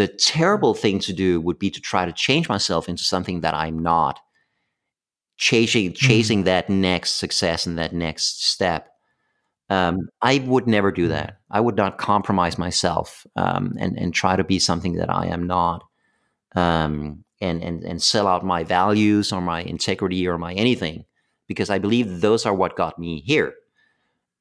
the terrible thing to do would be to try to change myself into something that I'm not. Chasing, Mm-hmm. chasing that next success and that next step. Um, I would never do that. I would not compromise myself um, and and try to be something that I am not, um, and and and sell out my values or my integrity or my anything, because I believe those are what got me here.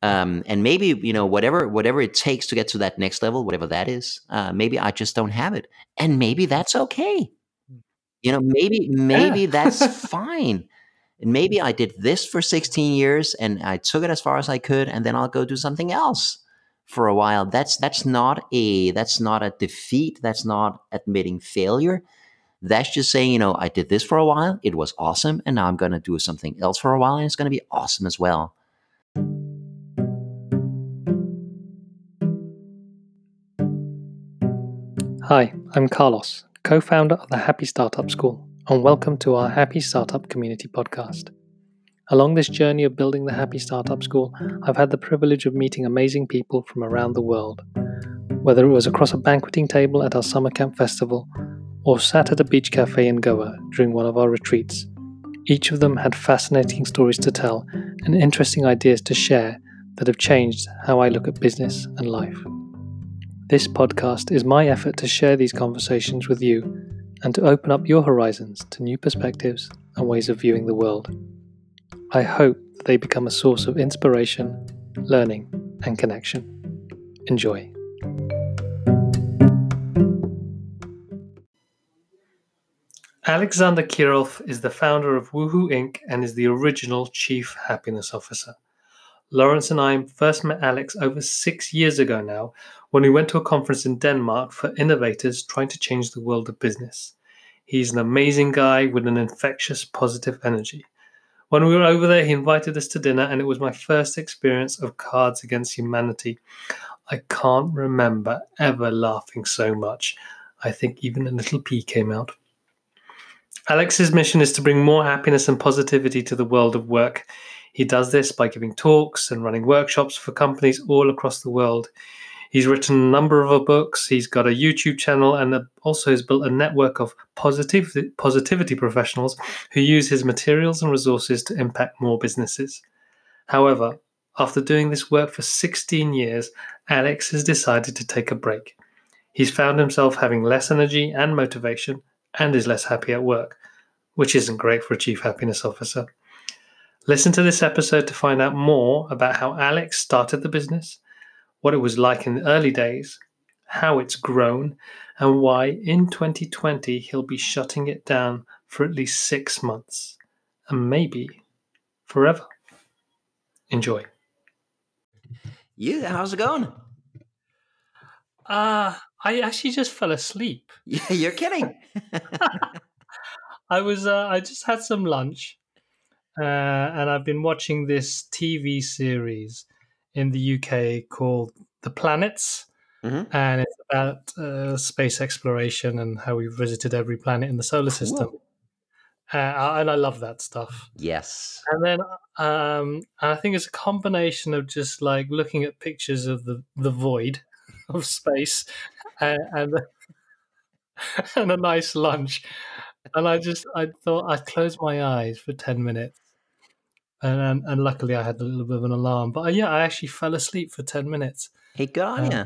Um, and maybe you know whatever whatever it takes to get to that next level, whatever that is, uh, maybe I just don't have it, and maybe that's okay. You know, maybe maybe that's fine. And maybe I did this for 16 years and I took it as far as I could, and then I'll go do something else for a while. That's that's not a that's not a defeat. That's not admitting failure. That's just saying, you know, I did this for a while, it was awesome, and now I'm gonna do something else for a while, and it's gonna be awesome as well. Hi, I'm Carlos, co founder of the Happy Startup School, and welcome to our Happy Startup Community podcast. Along this journey of building the Happy Startup School, I've had the privilege of meeting amazing people from around the world. Whether it was across a banqueting table at our summer camp festival or sat at a beach cafe in Goa during one of our retreats, each of them had fascinating stories to tell and interesting ideas to share that have changed how I look at business and life. This podcast is my effort to share these conversations with you and to open up your horizons to new perspectives and ways of viewing the world. I hope that they become a source of inspiration, learning, and connection. Enjoy. Alexander Kjerulf is the founder of Woohoo Inc. and is the original Chief Happiness Officer. Laurence and I first met Alex over six years ago now when we went to a conference in Denmark for innovators trying to change the world of business. He's an amazing guy with an infectious positive energy. When we were over there, he invited us to dinner, and it was my first experience of Cards Against Humanity. I can't remember ever laughing so much. I think even a little pee came out. Alex's mission is to bring more happiness and positivity to the world of work. He does this by giving talks and running workshops for companies all across the world. He's written a number of books. He's got a YouTube channel and also has built a network of positivity professionals who use his materials and resources to impact more businesses. However, after doing this work for 16 years, Alex has decided to take a break. He's found himself having less energy and motivation and is less happy at work, which isn't great for a chief happiness officer. Listen to this episode to find out more about how Alex started the business, what it was like in the early days, how it's grown, and why in 2020 he'll be shutting it down for at least six months and maybe forever. Enjoy. Yeah, how's it going? Uh, I actually just fell asleep. Yeah, you're kidding. I was uh, I just had some lunch, uh, and I've been watching this TV series in the UK called The Planets, Mhm. and it's about uh, space exploration and how we've visited every planet in the solar system. Cool. Uh, and I love that stuff. Yes. And then um, I think it's a combination of just like looking at pictures of the, the void of space and, and and a nice lunch. And I just I thought I'd close my eyes for ten minutes, and and, and luckily I had a little bit of an alarm. But uh, yeah, I actually fell asleep for ten minutes. Hey, good on Um, ya.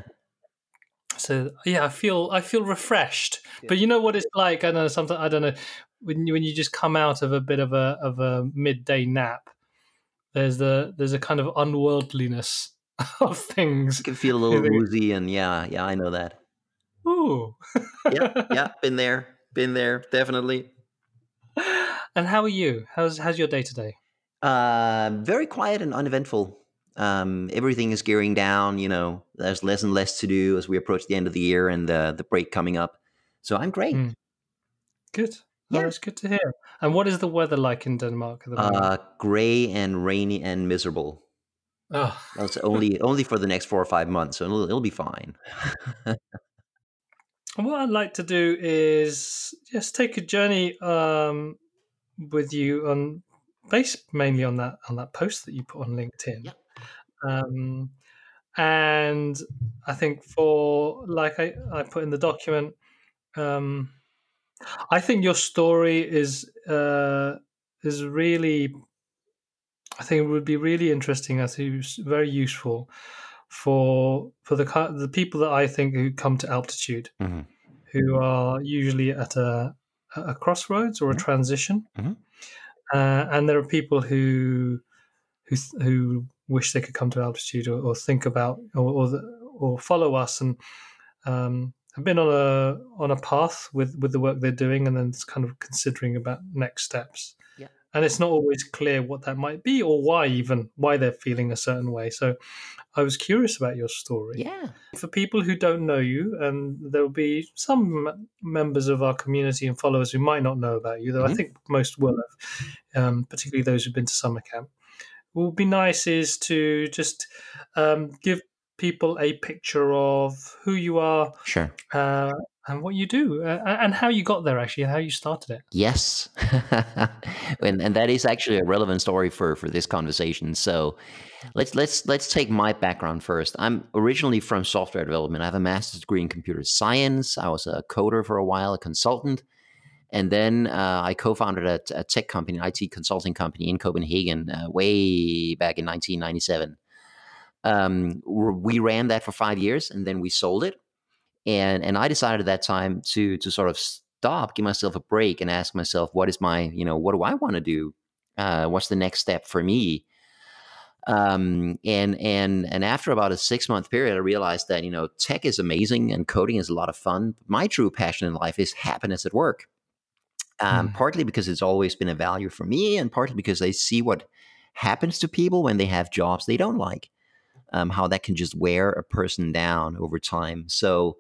So yeah, I feel I feel refreshed. But you know what it's like. I don't know. Sometimes I don't know when you, when you just come out of a bit of a of a midday nap. There's the there's a kind of unworldliness of things. You can feel a little woozy, and yeah, yeah, I know that. Ooh. Yeah, yeah, been there, been there, definitely. And how are you? How's how's your day today? Uh, very quiet and uneventful. Um, everything is gearing down. You know, there's less and less to do as we approach the end of the year and the the break coming up. So I'm great. Mm. Good. Yeah. that's good to hear. And what is the weather like in Denmark at the moment? Uh, gray and rainy and miserable. oh, That's only only for the next four or five months, so it'll, it'll be fine. What I'd like to do is just take a journey um, with you on based mainly on that on that post that you put on LinkedIn. Yeah. Um, and I think for like I, I put in the document, Um, I think your story is uh, is really. I think it would be really interesting. I think it's very useful for for the the people that I think who come to altitude, hmm who are usually at a a crossroads or a Mhm. transition, Mhm. Uh, and there are people who who who wish they could come to altitude or, or think about or or, the, or follow us and um, have been on a on a path with with the work they're doing, and then kind of considering about next steps. And it's not always clear what that might be or why even why they're feeling a certain way. So I was curious about your story. Yeah. For people who don't know you, and there will be some members of our community and followers who might not know about you, though I Mhm. think most will have, um, particularly those who've been to summer camp. What would be nice is to just um, give people a picture of who you are Sure. uh, and what you do uh, and how you got there, actually, how you started it. Yes, and and that is actually a relevant story for for this conversation. So let's let's let's take my background first. I'm originally from software development. I have a master's degree in computer science. I was a coder for a while, a consultant, and then uh, I co-founded a, a tech company, an IT consulting company in Copenhagen, uh, way back in 1997. Um, we ran that for five years, and then we sold it and and I decided at that time to to sort of stop, give myself a break, and ask myself, what is my you know what do I want to do? Uh, what's the next step for me? Um, and and and after about a six month period, I realized that you know tech is amazing and coding is a lot of fun. But my true passion in life is happiness at work. Um, Mm. Partly because it's always been a value for me, and partly because I see what happens to people when they have jobs they don't like. Um, how that can just wear a person down over time. So,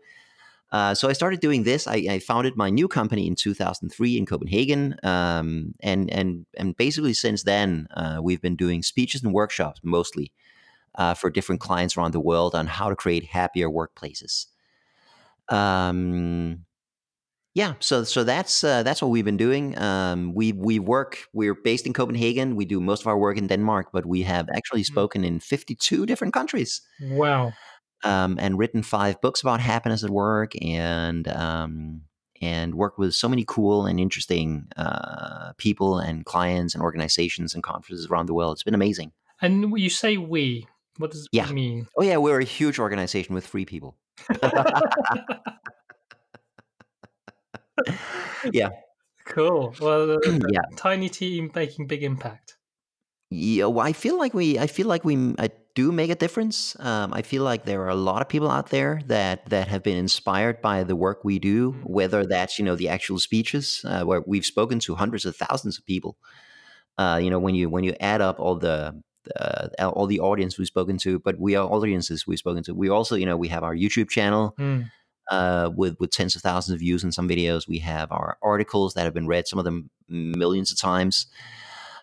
uh, so I started doing this. I, I founded my new company in 2003 in Copenhagen, um, and and and basically since then uh, we've been doing speeches and workshops mostly uh, for different clients around the world on how to create happier workplaces. Um, yeah, so so that's uh, that's what we've been doing. Um, we we work. We're based in Copenhagen. We do most of our work in Denmark, but we have actually spoken in 52 different countries Wow. um, and written five books about happiness at work and um, and worked with so many cool and interesting uh, people and clients and organizations and conferences around the world. It's been amazing. And you say we. What does Yeah. it mean? Oh yeah, we're a huge organization with three people. yeah, cool. Well, uh, yeah. tiny team making big impact. Yeah, well, I feel like we, I feel like we I do make a difference. Um, I feel like there are a lot of people out there that that have been inspired by the work we do, Mm. whether that's you know the actual speeches uh, where we've spoken to hundreds of thousands of people. Uh, you know, when you when you add up all the uh, all the audience we've spoken to, but we are audiences we've spoken to. We also, you know, we have our YouTube channel Mm. Uh, with with tens of thousands of views in some videos. We have our articles that have been read, some of them millions of times.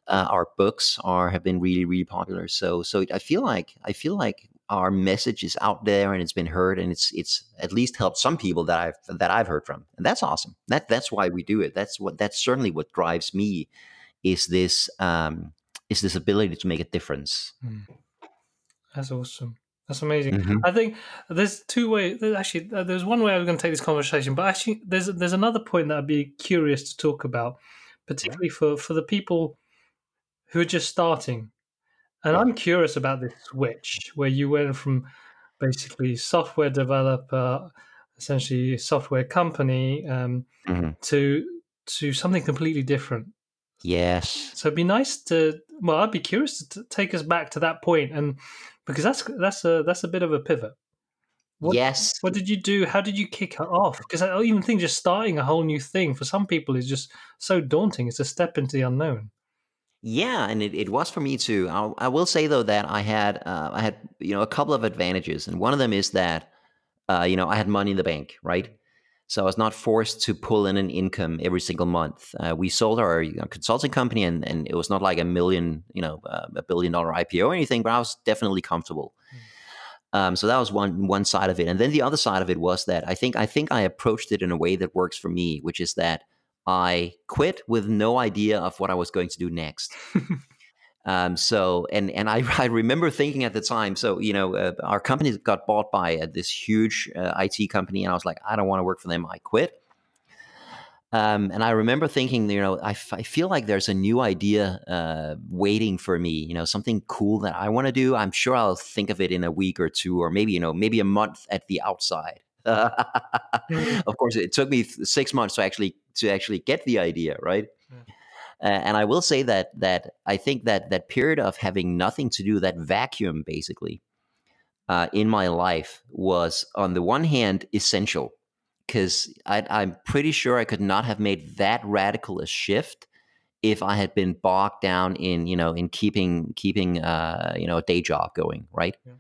Uh, our books are have been really really popular. So so I feel like I feel like our message is out there and it's been heard and it's it's at least helped some people that I've that I've heard from and that's awesome. That that's why we do it. That's what that's certainly what drives me is this um, is this ability to make a difference. That's awesome. That's amazing. Mhm. I think there's two ways. Actually, uh, there's one way I was going to take this conversation, but actually, there's there's another point that I'd be curious to talk about, particularly for for the people who are just starting. And I'm curious about this switch where you went from basically software developer, essentially software company, um, Mhm. to to something completely different. Yes. So it'd be nice to. Well, I'd be curious to t- take us back to that point, and because that's that's a that's a bit of a pivot. What, yes. What did you do? How did you kick it off? Because I even think just starting a whole new thing for some people is just so daunting. It's a step into the unknown. Yeah, and it, it was for me too. I, I will say though that I had uh, I had you know a couple of advantages, and one of them is that uh, you know I had money in the bank, right? So I was not forced to pull in an income every single month. Uh, we sold our you know, consulting company, and, and it was not like a million, you know, uh, a billion dollar IPO or anything, but I was definitely comfortable. Um, so that was one one side of it, and then the other side of it was that I think I think I approached it in a way that works for me, which is that I quit with no idea of what I was going to do next. um, so, and and I, I remember thinking at the time, so you know, uh, our company got bought by uh, this huge uh, IT company, and I was like, I don't want to work for them. I quit. Um, and I remember thinking, you know, I, f- I feel like there's a new idea uh, waiting for me, you know, something cool that I want to do. I'm sure I'll think of it in a week or two, or maybe, you know, maybe a month at the outside. Mm. of course, it took me six months to actually to actually get the idea, right? Uh, and I will say that that I think that that period of having nothing to do, that vacuum, basically, uh, in my life was on the one hand essential because I'm pretty sure I could not have made that radical a shift if I had been bogged down in you know in keeping keeping uh, you know a day job going right, Yeah.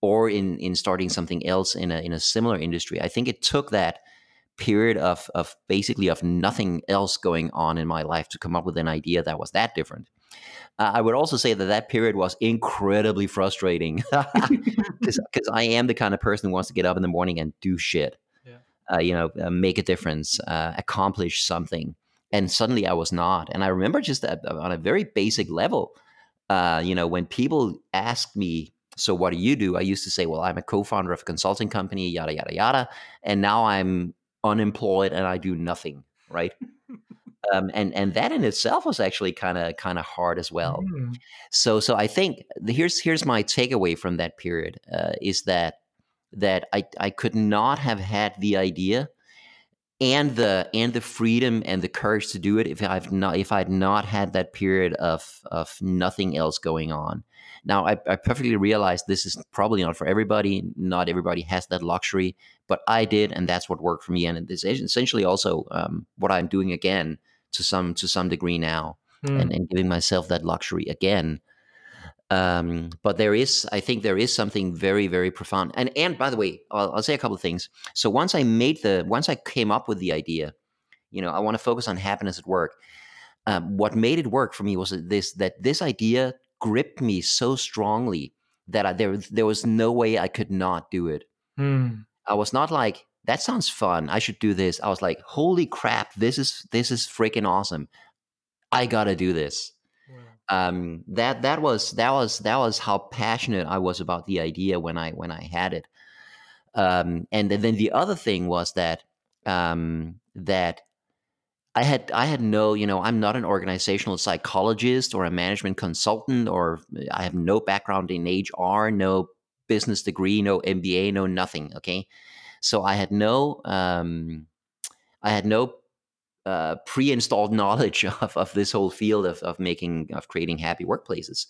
or in in starting something else in a in a similar industry. I think it took that period of of basically of nothing else going on in my life to come up with an idea that was that different. Uh, I would also say that that period was incredibly frustrating because I am the kind of person who wants to get up in the morning and do shit. Yeah. Uh, you know, uh, make a difference, uh, accomplish something. And suddenly I was not. And I remember just at, on a very basic level, uh, you know, when people asked me, so what do you do? I used to say, well, I'm a co-founder of a consulting company, yada, yada, yada. And now I'm unemployed and I do nothing, right? um, and and that in itself was actually kind of kind of hard as well. Mm. So so I think the, here's here's my takeaway from that period uh, is that that I I could not have had the idea and the and the freedom and the courage to do it if I've not if I'd not had that period of of nothing else going on. Now I, I perfectly realize this is probably not for everybody. Not everybody has that luxury, but I did, and that's what worked for me. And it's essentially also um, what I'm doing again to some to some degree now, Mm. and, and giving myself that luxury again. Um, but there is, I think, there is something very, very profound. And and by the way, I'll, I'll say a couple of things. So once I made the, once I came up with the idea, you know, I want to focus on happiness at work. Um, what made it work for me was that this that this idea gripped me so strongly that I, there there was no way I could not do it. Mm. I was not like that sounds fun. I should do this. I was like, holy crap, this is this is freaking awesome. I gotta do this. Wow. Um, that that was that was that was how passionate I was about the idea when I when I had it. Um, and then the other thing was that um, that I had I had no you know I'm not an organizational psychologist or a management consultant or I have no background in HR, no business degree, no MBA, no nothing. Okay, so I had no um, I had no uh, pre-installed knowledge of, of this whole field of, of making of creating happy workplaces.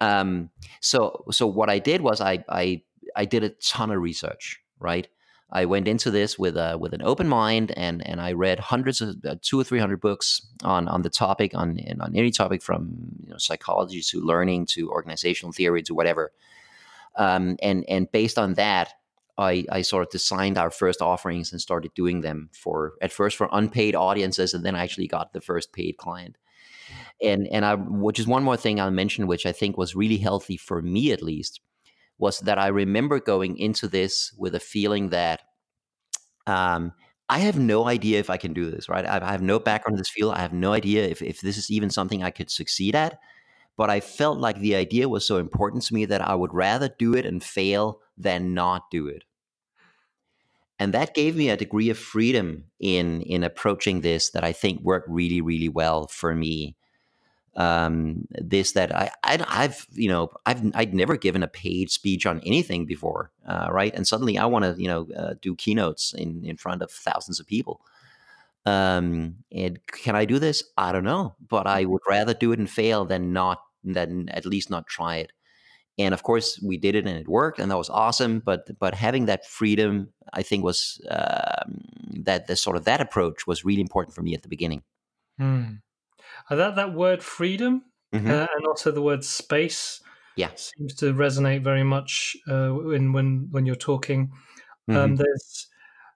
Um, so so what I did was I I I did a ton of research. Right, I went into this with a with an open mind and and I read hundreds of uh, two or three hundred books on on the topic on on any topic from you know, psychology to learning to organizational theory to whatever. Um, and and based on that, I, I sort of designed our first offerings and started doing them for at first for unpaid audiences, and then I actually got the first paid client. And and I, which is one more thing I'll mention, which I think was really healthy for me at least, was that I remember going into this with a feeling that um, I have no idea if I can do this. Right, I, I have no background in this field. I have no idea if if this is even something I could succeed at. But I felt like the idea was so important to me that I would rather do it and fail than not do it and that gave me a degree of freedom in in approaching this that I think worked really really well for me. Um, this that I, I have you know I've I'd never given a paid speech on anything before, uh, right? And suddenly I want to you know uh, do keynotes in in front of thousands of people. Um, and can I do this? I don't know, but I would rather do it and fail than not than at least not try it and of course we did it and it worked and that was awesome but but having that freedom i think was um, that the sort of that approach was really important for me at the beginning Mm. Uh, that that word freedom Mhm. uh, and also the word space yeah seems to resonate very much uh, when when when you're talking. Mhm. Um, there's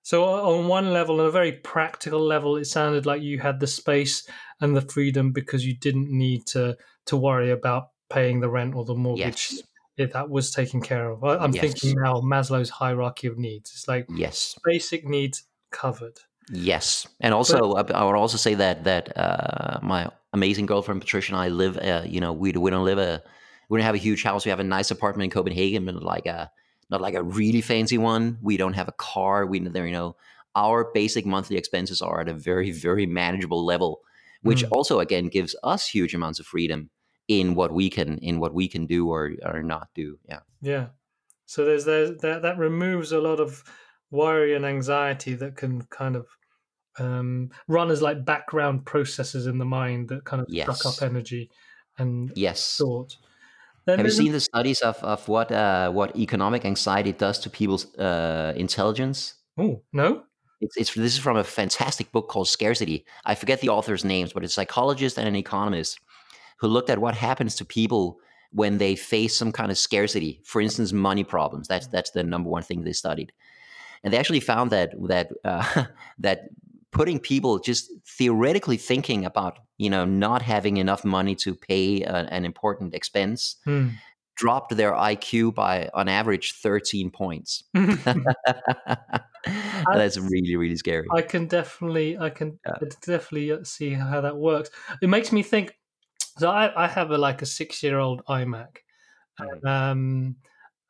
so on one level, on a very practical level, it sounded like you had the space and the freedom because you didn't need to to worry about paying the rent or the mortgage. yes If that was taken care of. I'm Yes. thinking now Maslow's hierarchy of needs. It's like yes basic needs covered. yes and also I I would also say that that uh, my amazing girlfriend patricia and i live uh, you know we, we don't live a we don't have a huge house we have a nice apartment in copenhagen but like a not like a really fancy one we don't have a car we there you know our basic monthly expenses are at a very very manageable level, which Mm. also again gives us huge amounts of freedom in what we can in what we can do or or not do. Yeah. Yeah. So there's there's that that removes a lot of worry and anxiety that can kind of um, run as like background processes in the mind that kind of suck up energy and Yes. thought. Then Have you seen the studies of, of what uh, what economic anxiety does to people's uh, intelligence? Oh no. It's, it's this is from a fantastic book called Scarcity. I forget the author's names, but it's a psychologist and an economist who looked at what happens to people when they face some kind of scarcity. For instance, money problems. That's that's the number one thing they studied, and they actually found that that uh, that putting people just theoretically thinking about you know not having enough money to pay a, an important expense Hmm. dropped their IQ by on average 13 points. That's really really scary. I can definitely, I can Yeah. definitely uh, see how that works. It makes me think. So I, I have a like a six-year-old iMac, Mhm. um,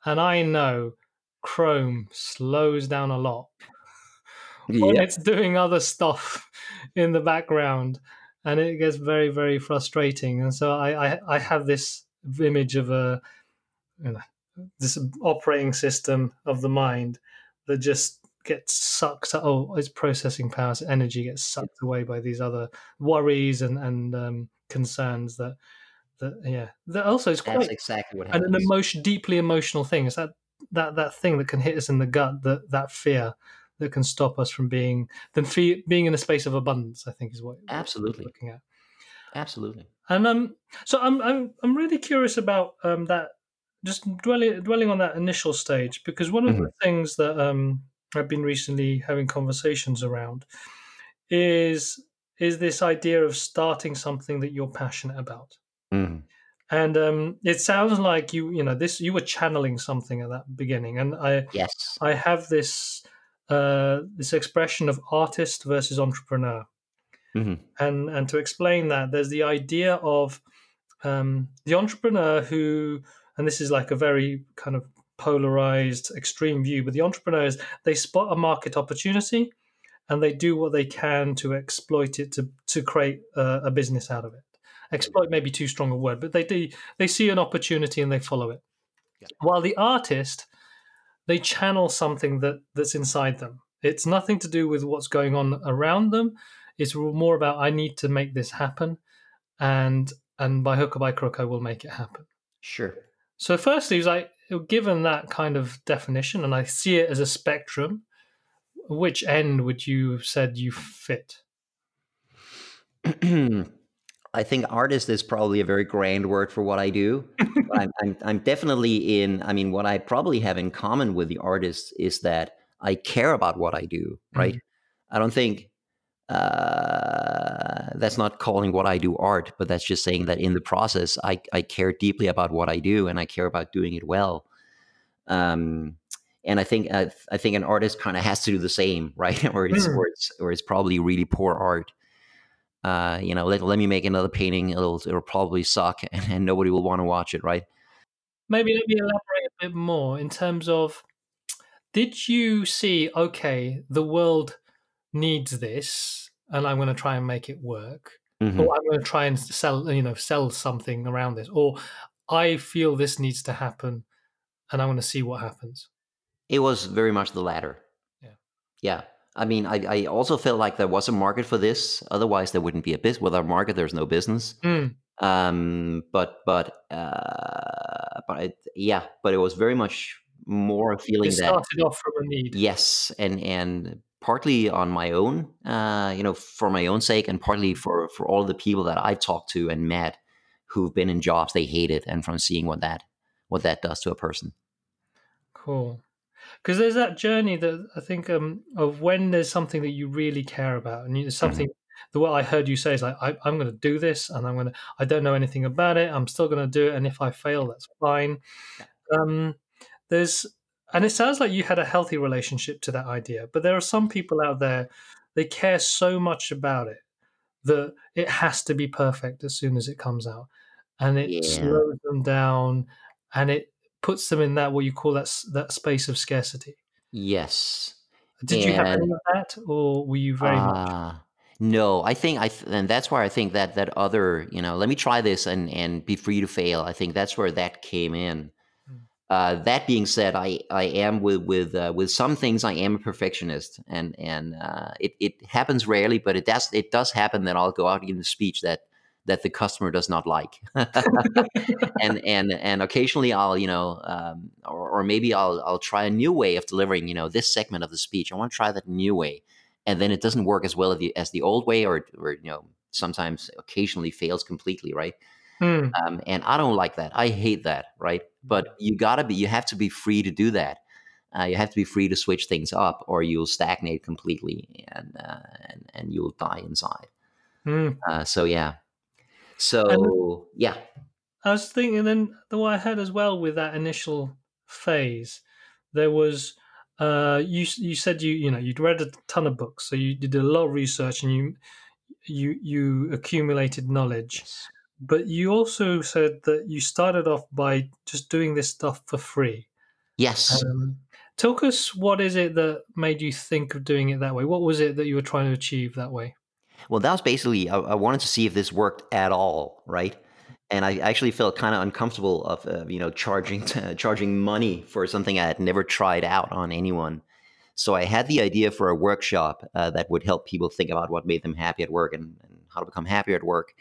and I know Chrome slows down a lot when Yeah. it's doing other stuff in the background, and it gets very very frustrating. And so I I, I have this image of a you know, this operating system of the mind that just gets sucked oh its processing power its energy gets sucked away by these other worries and and um, concerns that that yeah that also is That's quite exactly what and happens. an emotion deeply emotional thing is that that that thing that can hit us in the gut that that fear that can stop us from being then fe- being in a space of abundance i think is what Absolutely. looking at Absolutely. and um, so I'm I'm I'm really curious about um that just dwelling dwelling on that initial stage because one of the things that um I've been recently having conversations around is is this idea of starting something that you're passionate about. Mhm. And um, it sounds like you you know this you were channeling something at that beginning, and I Yes. I have this uh, this expression of artist versus entrepreneur Mhm. and and to explain that there's the idea of um, the entrepreneur who and this is like a very kind of polarized extreme view but the entrepreneurs they spot a market opportunity and they do what they can to exploit it to to create a, a business out of it exploit may be too strong a word but they do they see an opportunity and they follow it Yeah. while the artist they channel something that that's inside them it's nothing to do with what's going on around them it's more about I need to make this happen, and and by hook or by crook I will make it happen. Sure. So firstly, it was like given that kind of definition, and I see it as a spectrum. Which end would you have said you fit? I think artist is probably a very grand word for what I do. I'm, I'm, I'm definitely in. I mean, what I probably have in common with the artist is that I care about what I do. Right. I don't think uh, that's not calling what I do art, but that's just saying that in the process, I, I care deeply about what I do and I care about doing it well. Um, and I think uh, I think an artist kind of has to do the same, right? or it's Mm. or it's or it's probably really poor art. Uh, you know, let, let me make another painting. It'll it'll probably suck, and, and nobody will want to watch it, right? Maybe let me elaborate a bit more in terms of did you see okay the world needs this and I'm going to try and make it work Mhm. or I'm going to try and sell, you know, sell something around this, or I feel this needs to happen, and I want to see what happens. It was very much the latter. Yeah. Yeah. I mean, I, I also felt like there was a market for this. Otherwise, there wouldn't be a business. Without a market, there's no business. Mm. Um, but but uh, but it, yeah, but it was very much more a feeling It that started off from a need. yes, and and partly on my own, uh, you know, for my own sake, and partly for for all the people that I've talked to and met who've been in jobs they hated, and from seeing what that what that does to a person. Cool. Because there's that journey that I think um, of when there's something that you really care about, and there's something. The what I heard you say is like, I, I'm going to do this, and I'm going to. I don't know anything about it. I'm still going to do it, and if I fail, that's fine. Um, there's, and it sounds like you had a healthy relationship to that idea. But there are some people out there, they care so much about it that it has to be perfect as soon as it comes out, and it Yeah. slows them down, and it puts them in that what you call that that space of scarcity. Yes. Did you have any of that, or were you very much? Ah, no, I think I th- and that's where I think that that other, you know, let me try this and and be free to fail. I think that's where that came in. Mm. Uh, that being said, I I am with with uh, with some things I am a perfectionist, and and uh, it it happens rarely, but it does it does happen that I'll go out and give a speech that that the customer does not like, and and and occasionally I'll you know um, or, or maybe I'll I'll try a new way of delivering you know this segment of the speech. I want to try that new way, and then it doesn't work as well as the, as the old way, or or you know sometimes occasionally fails completely, right? Hmm. um, and I don't like that. I hate that, right? But you gotta be, you have to be free to do that. Uh, you have to be free to switch things up, or you'll stagnate completely, and uh, and and you'll die inside. Hmm. Uh, so yeah, so yeah, I was thinking then the way I had as well with that initial phase, there was uh, you you said you you know you'd read a ton of books, so you did a lot of research and you you you accumulated knowledge, but you also said that you started off by just doing this stuff for free. yes. Um, talk us what is it that made you think of doing it that way? What was it that you were trying to achieve that way? Well, that was basically I, I wanted to see if this worked at all, right? And I actually felt kind of uncomfortable of uh, you know charging charging money for something I had never tried out on anyone. So I had the idea for a workshop uh, that would help people think about what made them happy at work and, and how to become happier at work.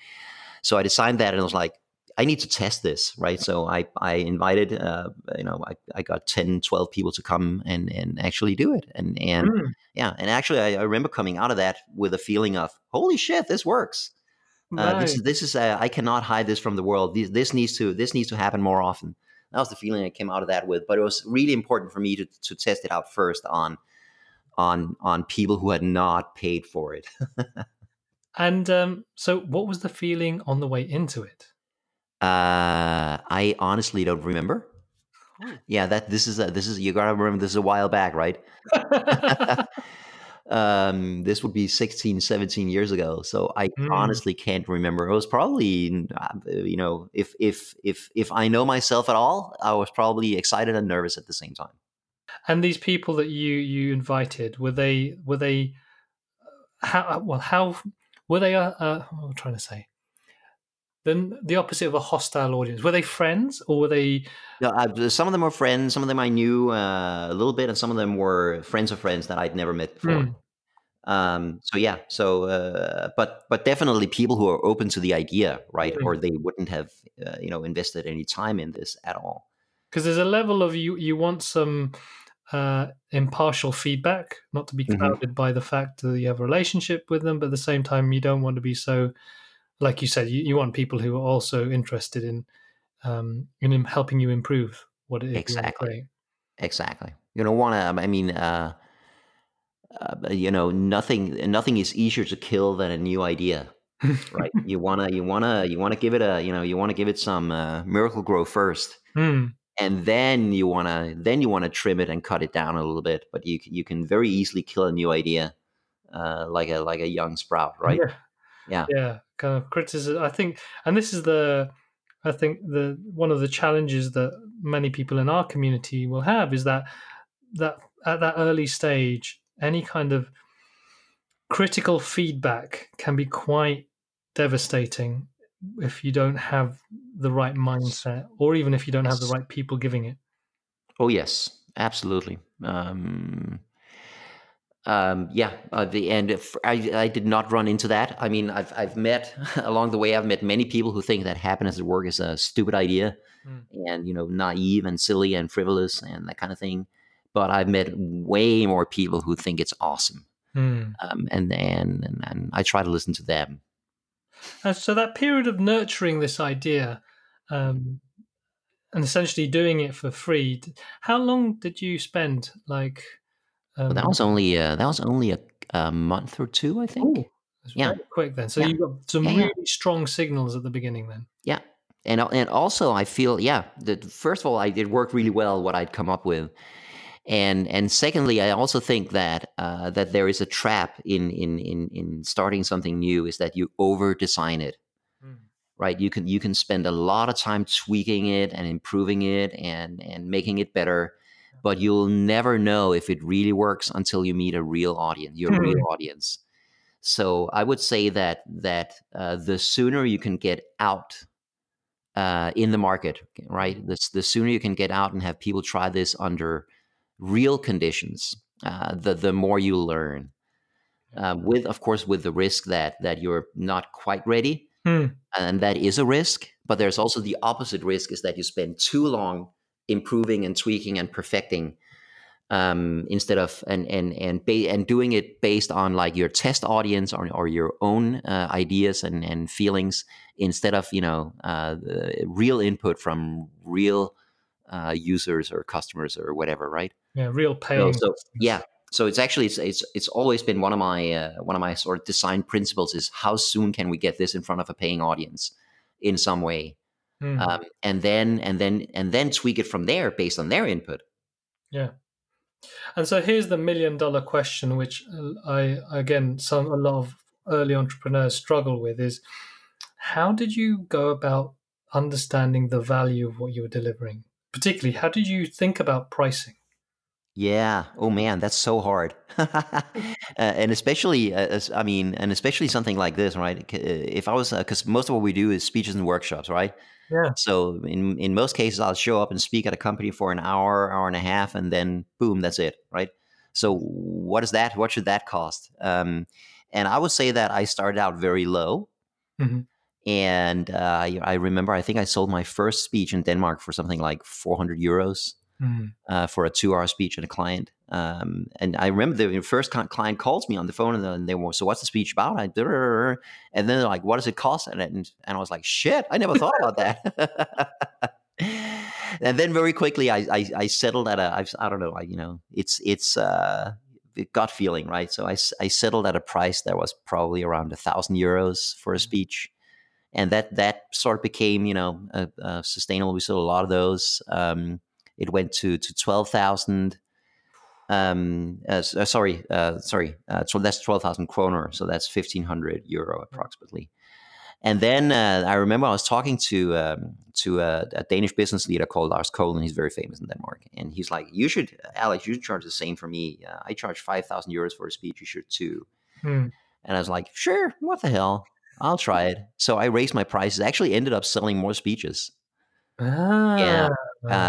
So I designed that, and I was like, I need to test this, right? So I I invited, uh, you know, I, I got 10, 12 people to come and and actually do it, and and Hmm. yeah, and actually I, I remember coming out of that with a feeling of holy shit, this works. Uh, this is this is uh, I cannot hide this from the world. This, this needs to this needs to happen more often. That was the feeling I came out of that with. But it was really important for me to to test it out first on on on people who had not paid for it. And um, so, what was the feeling on the way into it? Uh, I honestly don't remember. Yeah, that this is a, this is you gotta remember this is a while back, right? um, this would be 16, 17 years ago. So I Mm. honestly can't remember. It was probably, uh, you know, if if if if I know myself at all, I was probably excited and nervous at the same time. And these people that you you invited were they were they uh, how well how were they uh, uh what am I trying to say then the opposite of a hostile audience were they friends or were they No, uh, some of them were friends. Some of them I knew uh, a little bit, and some of them were friends of friends that I'd never met before. Hmm. Um, so yeah, so uh, but but definitely people who are open to the idea, right? Mm. Or they wouldn't have uh, you know invested any time in this at all. because there's a level of you you want some uh, impartial feedback not to be Mhm. clouded by the fact that you have a relationship with them but at the same time you don't want to be so like you said you, you want people who are also interested in um, in helping you improve what it is you want to Exactly. Exactly. You don't want to. I mean, uh, uh, you know, nothing nothing is easier to kill than a new idea, right? you wanna you wanna you wanna give it a you know you wanna give it some uh, Miracle-Gro first. Hmm. and then you want to then you want to trim it and cut it down a little bit but you you can very easily kill a new idea uh, like a like a young sprout right Yeah. Yeah. Yeah. Kind of criticism. I think, and this is the, I think the one of the challenges that many people in our community will have is that that at that early stage, any kind of critical feedback can be quite devastating if you don't have the right mindset, or even if you don't have the right people giving it. oh yes absolutely um um yeah uh, the and if I, I did not run into that i mean i've i've met along the way i've met many people who think that happiness at work is a stupid idea Mm. and you know naive and silly and frivolous and that kind of thing but i've met way more people who think it's awesome Hmm. um, and, and and and I try to listen to them. And so that period of nurturing this idea um, and essentially doing it for free. How long did you spend? Like, um, that was only uh, that was only a, a month or two, I think. ooh, yeah. quick then. So Yeah. you got some Yeah, yeah. really strong signals at the beginning then. Yeah, and and also I feel yeah that first of all I did work really well what I'd come up with, and and secondly I also think that uh, that there is a trap in in in in starting something new is that you over design it. right you can you can spend a lot of time tweaking it and improving it and and making it better but you'll never know if it really works until you meet a real audience, your real Hmm. audience. So I would say that that uh, the sooner you can get out uh, in the market, right? The, the sooner you can get out and have people try this under real conditions, uh, the the more you learn. Uh, with of course with the risk that that you're not quite ready, Hmm. and that is a risk. But there's also the opposite risk is that you spend too long improving and tweaking and perfecting um, instead of and and and ba- and doing it based on like your test audience or, or your own uh, ideas and and feelings instead of you know uh, the real input from real uh, users or customers or whatever, right? Yeah, real So, pain. so yeah, so it's actually it's it's it's always been one of my uh, one of my sort of design principles is how soon can we get this in front of a paying audience in some way, Hmm. um, and then and then and then tweak it from there based on their input. Yeah. And so here's the million dollar question, which uh, I again some a lot of early entrepreneurs struggle with is how did you go about understanding the value of what you were delivering? Particularly, how did you think about pricing? Yeah. Oh man, that's so hard. uh, and especially, uh, I mean, and especially something like this, right? Uh, If I was, because most of what we do is speeches and workshops, right? Yeah. So in in most cases, I'll show up and speak at a company for an hour, hour and a half, and then boom, that's it, right? So what is that? What should that cost? Um, and I would say that I started out very low. Mhm. And uh, I I remember, I think I sold my first speech in Denmark for something like 400 euros Mm. uh, for a two-hour speech and a client. Um, and I remember the first client calls me on the phone, and, they were, "So what's the speech about?" I, and then they're like, "What does it cost?" And, and and I was like, "Shit, I never thought about that." and then very quickly, I, I I settled at a I, I don't know, I, you know, it's it's uh, a gut feeling, right? So I, I settled at a price that was probably around a thousand euros for a speech. And that that sort of became, you know, uh, uh, sustainable. We sold a lot of those. Um, it went to to twelve thousand. Um, uh, uh, sorry, uh, sorry. Uh, so that's twelve thousand kroner. So that's fifteen hundred euro approximately. And then uh, I remember I was talking to um, to a, a Danish business leader called Lars Kolind. He's very famous in Denmark, and he's like, "You should, Alex, you should charge the same for me. Uh, I charge five thousand euros for a speech. You should too." Mm. And I was like, "Sure, what the hell? I'll try it." So I raised my prices. I Actually, ended up selling more speeches. Ah. Yeah.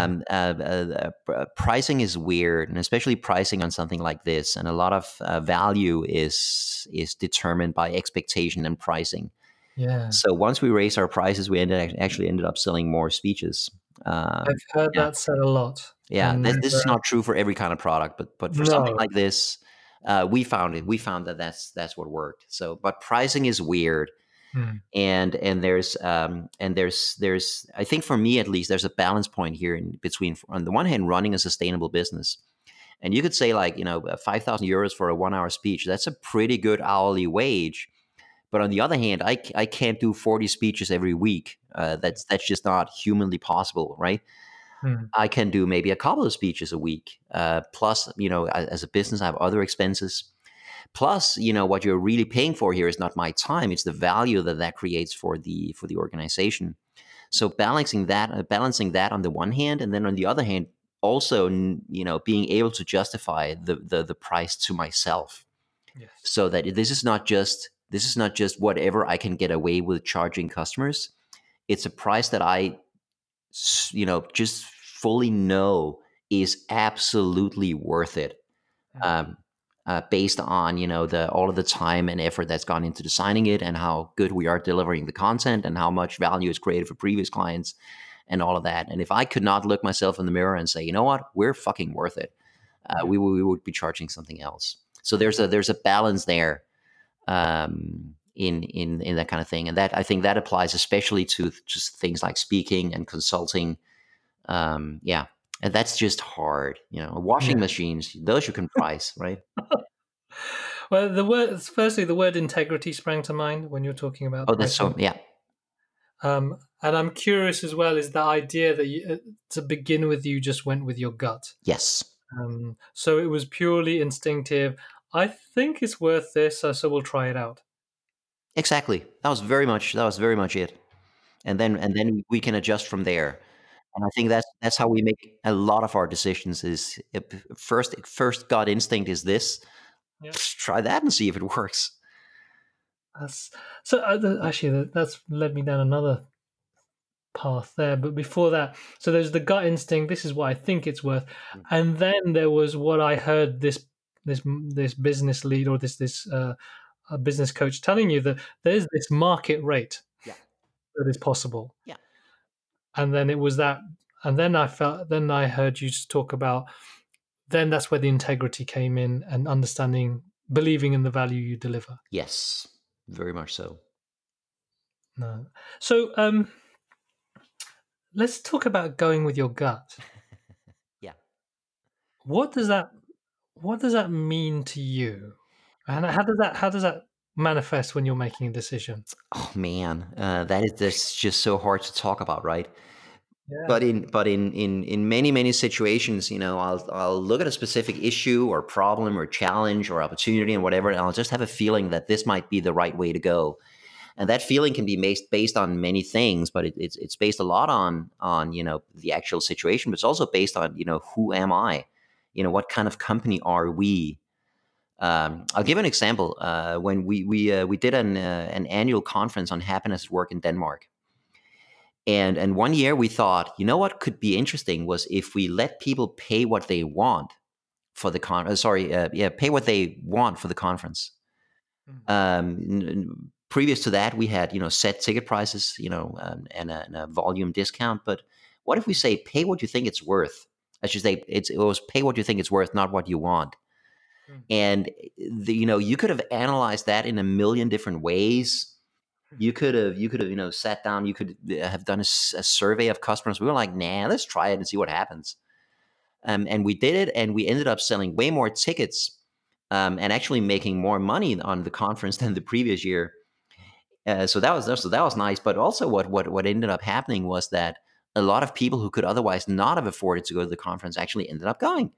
um, uh, uh, uh, pricing is weird, and especially pricing on something like this. And a lot of uh, value is is determined by expectation and pricing. yeah. So once we raised our prices, we ended actually ended up selling more speeches. Um, I've heard yeah. that said a lot. yeah, this, this is uh, not true for every kind of product, but but for something like this, uh, we found it. We found that that's that's what worked. So, but pricing is weird, Hmm. and and there's um and there's there's I think for me at least there's a balance point here in between on the one hand running a sustainable business, and you could say like you know five thousand euros for a one hour speech that's a pretty good hourly wage. But on the other hand, I, I can't do 40 speeches every week. Uh, that's that's just not humanly possible, right? Hmm. I can do maybe a couple of speeches a week. Uh, plus, you know, as a business, I have other expenses. Plus, you know, what you're really paying for here is not my time; it's the value that that creates for the for the organization. So balancing that, uh, balancing that on the one hand, and then on the other hand, also, you know, being able to justify the the, the price to myself Yes. so that this is not just this is not just whatever I can get away with charging customers. It's a price that I, you know, just fully know is absolutely worth it, um, uh, based on you know the all of the time and effort that's gone into designing it and how good we are delivering the content and how much value is created for previous clients and all of that. And if I could not look myself in the mirror and say, you know what, we're fucking worth it, uh, we, would- we would be charging something else. So there's a there's a balance there um, in in in that kind of thing, and that I think that applies especially to just things like speaking and consulting. Um, yeah, and that's just hard. You know, washing Yeah. machines those you can price, right? Well, the word firstly, the word integrity sprang to mind when you're talking about. Oh, that's so yeah. Um, and I'm curious as well is the idea that you, uh, to begin with, you just went with your gut. Yes. Um, so it was purely instinctive. I think it's worth this, uh, so we'll try it out. Exactly. That was very much that was very much it. And then and then we can adjust from there. And I think that's that's how we make a lot of our decisions. Is first first gut instinct is this. Yeah. Try that and see if it works. That's so. Uh, actually, that's led me down another path there. But before that, so there's the gut instinct. This is what I think it's worth, mm. and then there was what I heard this this this business lead or this this uh, business coach telling you that there's this market rate yeah. that is possible. Yeah, and then it was that, and then I felt then I heard you talk about. Then that's where the integrity came in and understanding, believing in the value you deliver. Yes, very much so. No. So um, let's talk about going with your gut. yeah. What does that what does that mean to you? And how does that how does that manifest when you're making a decision? Oh man, uh, that is that's just so hard to talk about, right? Yeah. But in but in in in many many situations, you know, I'll I'll look at a specific issue or problem or challenge or opportunity and whatever, and I'll just have a feeling that this might be the right way to go. And that feeling can be based based on many things, but it, it's it's based a lot on on you know the actual situation, but it's also based on you know who am I, you know what kind of company are we. Um, I'll give an example. Uh, when we we uh, we did an uh, an annual conference on happiness at work in Denmark, and and one year we thought, you know what could be interesting was if we let people pay what they want for the con. Uh, sorry, uh, yeah, pay what they want for the conference. Mm-hmm. Um, previous to that, we had you know set ticket prices, you know, um, and, a, and, a, volume discount. But what if we say pay what you think it's worth? I should say it's it was pay what you think it's worth, not what you want. Mm-hmm. And the, you know you could have analyzed that in a million different ways. You could have you could have you know sat down you could uh, have done a, a, survey of customers. We were like nah let's try it and see what happens. Um, and we did it and we ended up selling way more tickets um, and actually making more money on the conference than the previous year. Uh, so that was so that was nice. But also what what what ended up happening was that a lot of people who could otherwise not have afforded to go to the conference actually ended up going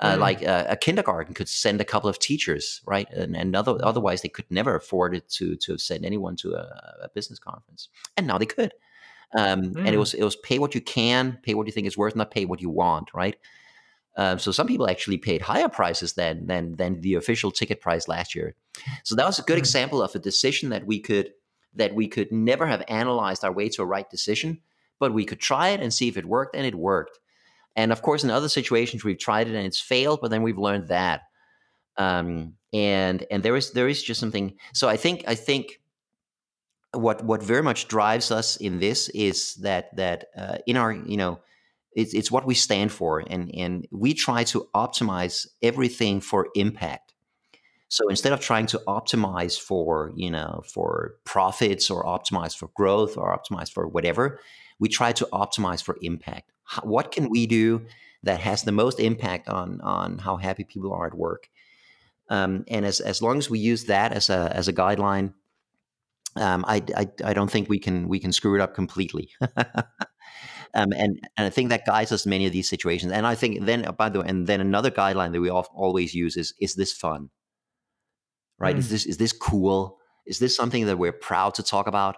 uh, mm. Like uh, a kindergarten could send a couple of teachers, right? And, and other, otherwise, they could never afford it to to send anyone to a, a business conference, and now they could. Um, mm. And it mm. was it was pay what you can, pay what you think is worth, not pay what you want, right? Um, so some people actually paid higher prices than than than the official ticket price last year. So that was a good mm. example of a decision that we could that we could never have analyzed our way to a right decision, but we could try it and see if it worked, and it worked. And of course, in other situations, we've tried it and it's failed, but then we've learned that. Um, and and there is there is just something. So I think I think what what very much drives us in this is that that uh, in our you know it's it's what we stand for, and and we try to optimize everything for impact. So instead of trying to optimize for you know for profits or optimize for growth or optimize for whatever, we try to optimize for impact. What can we do that has the most impact on on how happy people are at work? Um, and as as long as we use that as a as a guideline, um, I, I, I don't think we can we can screw it up completely. um, and and I think that guides us in many of these situations. And I think then by the way, and then another guideline that we all, always use is is this fun? Right? Mm. Is this is this cool? Is this something that we're proud to talk about?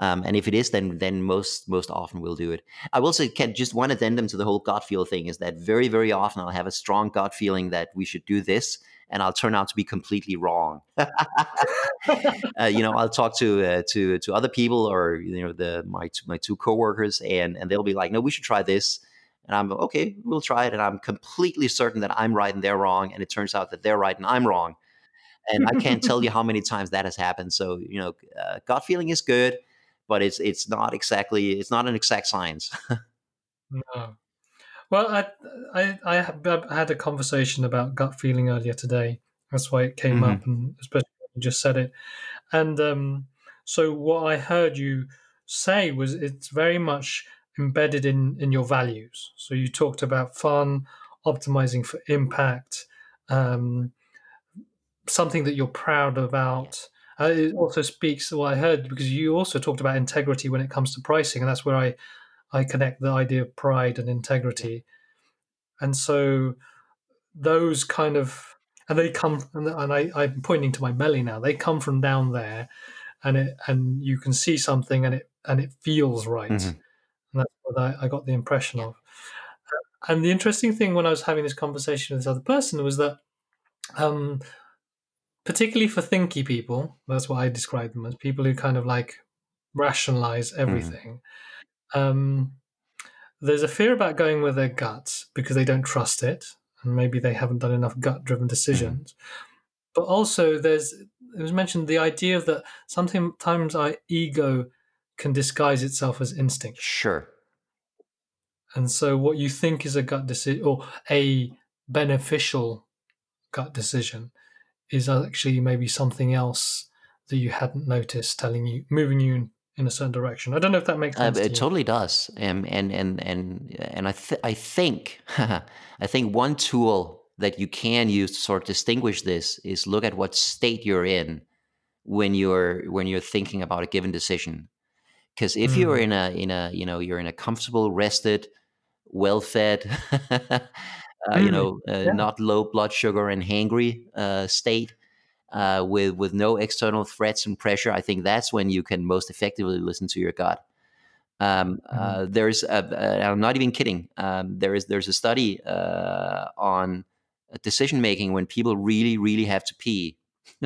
Um, and if it is, then then most most often we'll do it. I will say, Ken, just one addendum to the whole gut feel thing is that very very often I'll have a strong gut feeling that we should do this, and I'll turn out to be completely wrong. uh, you know, I'll talk to uh, to to other people or you know the my my two coworkers, and and they'll be like, no, we should try this. And I'm okay, we'll try it. And I'm completely certain that I'm right and they're wrong. And it turns out that they're right and I'm wrong. And I can't tell you how many times that has happened. So, you know, uh, gut feeling is good but it's it's not exactly it's not an exact science. no. Well, I, I I had a conversation about gut feeling earlier today. That's why it came mm-hmm. up, and especially when you just said it. And um, so, what I heard you say was it's very much embedded in in your values. So you talked about fun, optimizing for impact, um, something that you're proud about, uh, it also speaks to what I heard because you also talked about integrity when it comes to pricing, and that's where I I connect the idea of pride and integrity. And so those kind of and they come and I, I'm pointing to my belly now. They come from down there, and it and you can see something and it and it feels right. Mm-hmm. and that's what I, I got the impression of. And the interesting thing when I was having this conversation with this other person was that, um, particularly for thinky people, that's what I describe them as people who kind of like rationalize Mm-hmm. everything. Um, there's a fear about going with their guts because they don't trust it, and maybe they haven't done enough gut-driven decisions. But also, there's it was mentioned the idea that sometimes our ego can disguise itself as instinct. Sure. And so, what you think is a gut decision or a beneficial gut decision is actually maybe something else that you hadn't noticed, telling you, moving you in, in a certain direction. I don't know if that makes Uh, sense. to it you. totally does, um, and and and and I th- I think I think one tool that you can use to sort of distinguish this is look at what state you're in when you're when you're thinking about a given decision. Because if you're Mm. in a in a you know you're in a comfortable, rested, well fed, uh, you Mm, know, uh, yeah. not low blood sugar and hangry uh, state. Uh, with with no external threats and pressure, I think that's when you can most effectively listen to your gut. Um, uh, there's, a, a, I'm not even kidding. Um, there is there's a study uh, on decision making when people really really have to pee,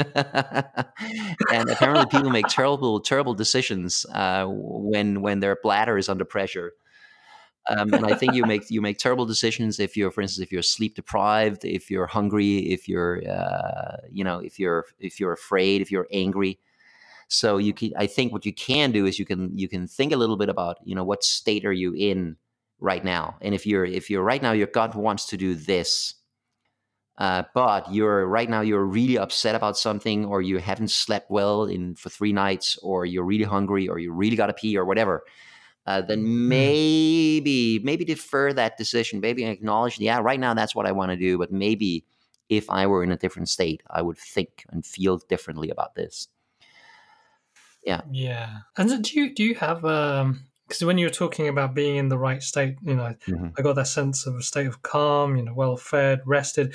and apparently people make terrible terrible decisions uh, when when their bladder is under pressure. Um, and I think you make you make terrible decisions if you're, for instance, if you're sleep deprived, if you're hungry, if you're, uh, you know, if you're if you're afraid, if you're angry. So you can, I think, what you can do is you can you can think a little bit about, you know, what state are you in right now, and if you're if you're right now your gut wants to do this, uh, but you're right now you're really upset about something, or you haven't slept well in for three nights, or you're really hungry, or you really got to pee, or whatever uh, then maybe maybe defer that decision. Maybe acknowledge, yeah, right now that's what I want to do, but maybe if I were in a different state, I would think and feel differently about this. Yeah. Yeah. And do you do you have um because when you were talking about being in the right state, you know, Mhm. I got that sense of a state of calm, you know, well fed, rested.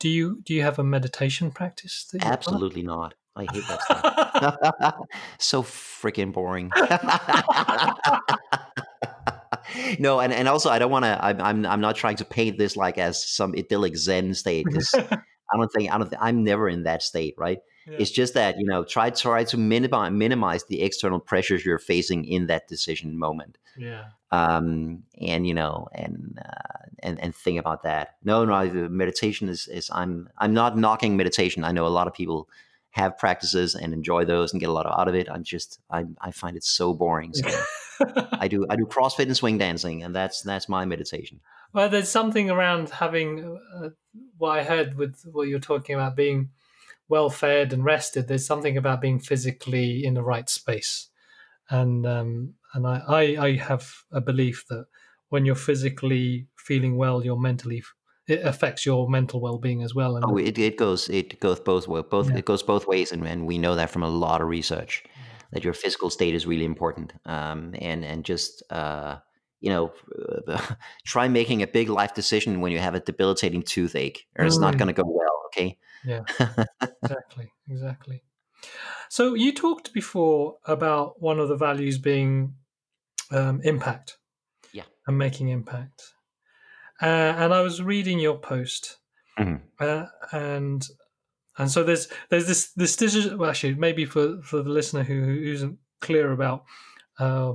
Do you do you have a meditation practice? That you follow? Absolutely not. I hate that stuff. so freaking boring. no, and, and also I don't want to. I'm, I'm I'm not trying to paint this like as some idyllic Zen state because I don't think I don't. Think, I'm never in that state, right? Yeah. It's just that you know try try to minimize minimize the external pressures you're facing in that decision moment, yeah. um, and you know and uh, and and think about that. No, no, the meditation is is I'm I'm not knocking meditation. I know a lot of people have practices and enjoy those and get a lot out of it. I'm just I I find it so boring. So I do I do CrossFit and swing dancing, and that's that's my meditation. Well, there's something around having uh, what I heard with what you're talking about being well fed and rested. There's something about being physically in the right space, and um, and I, I I have a belief that when you're physically feeling well, you're mentally it affects your mental well being as well. And Oh, it, it goes it goes both both Yeah. it goes both ways, and, and we know that from a lot of research that your physical state is really important. Um, and and just uh, you know, try making a big life decision when you have a debilitating toothache, or it's not Mm. going to go well. Okay. Yeah. exactly, exactly. So you talked before about one of the values being um, impact. Yeah. And making impact. Uh, and I was reading your post, Mhm. uh, and and so there's there's this this decision. Well, actually, maybe for for the listener who, who isn't clear about uh,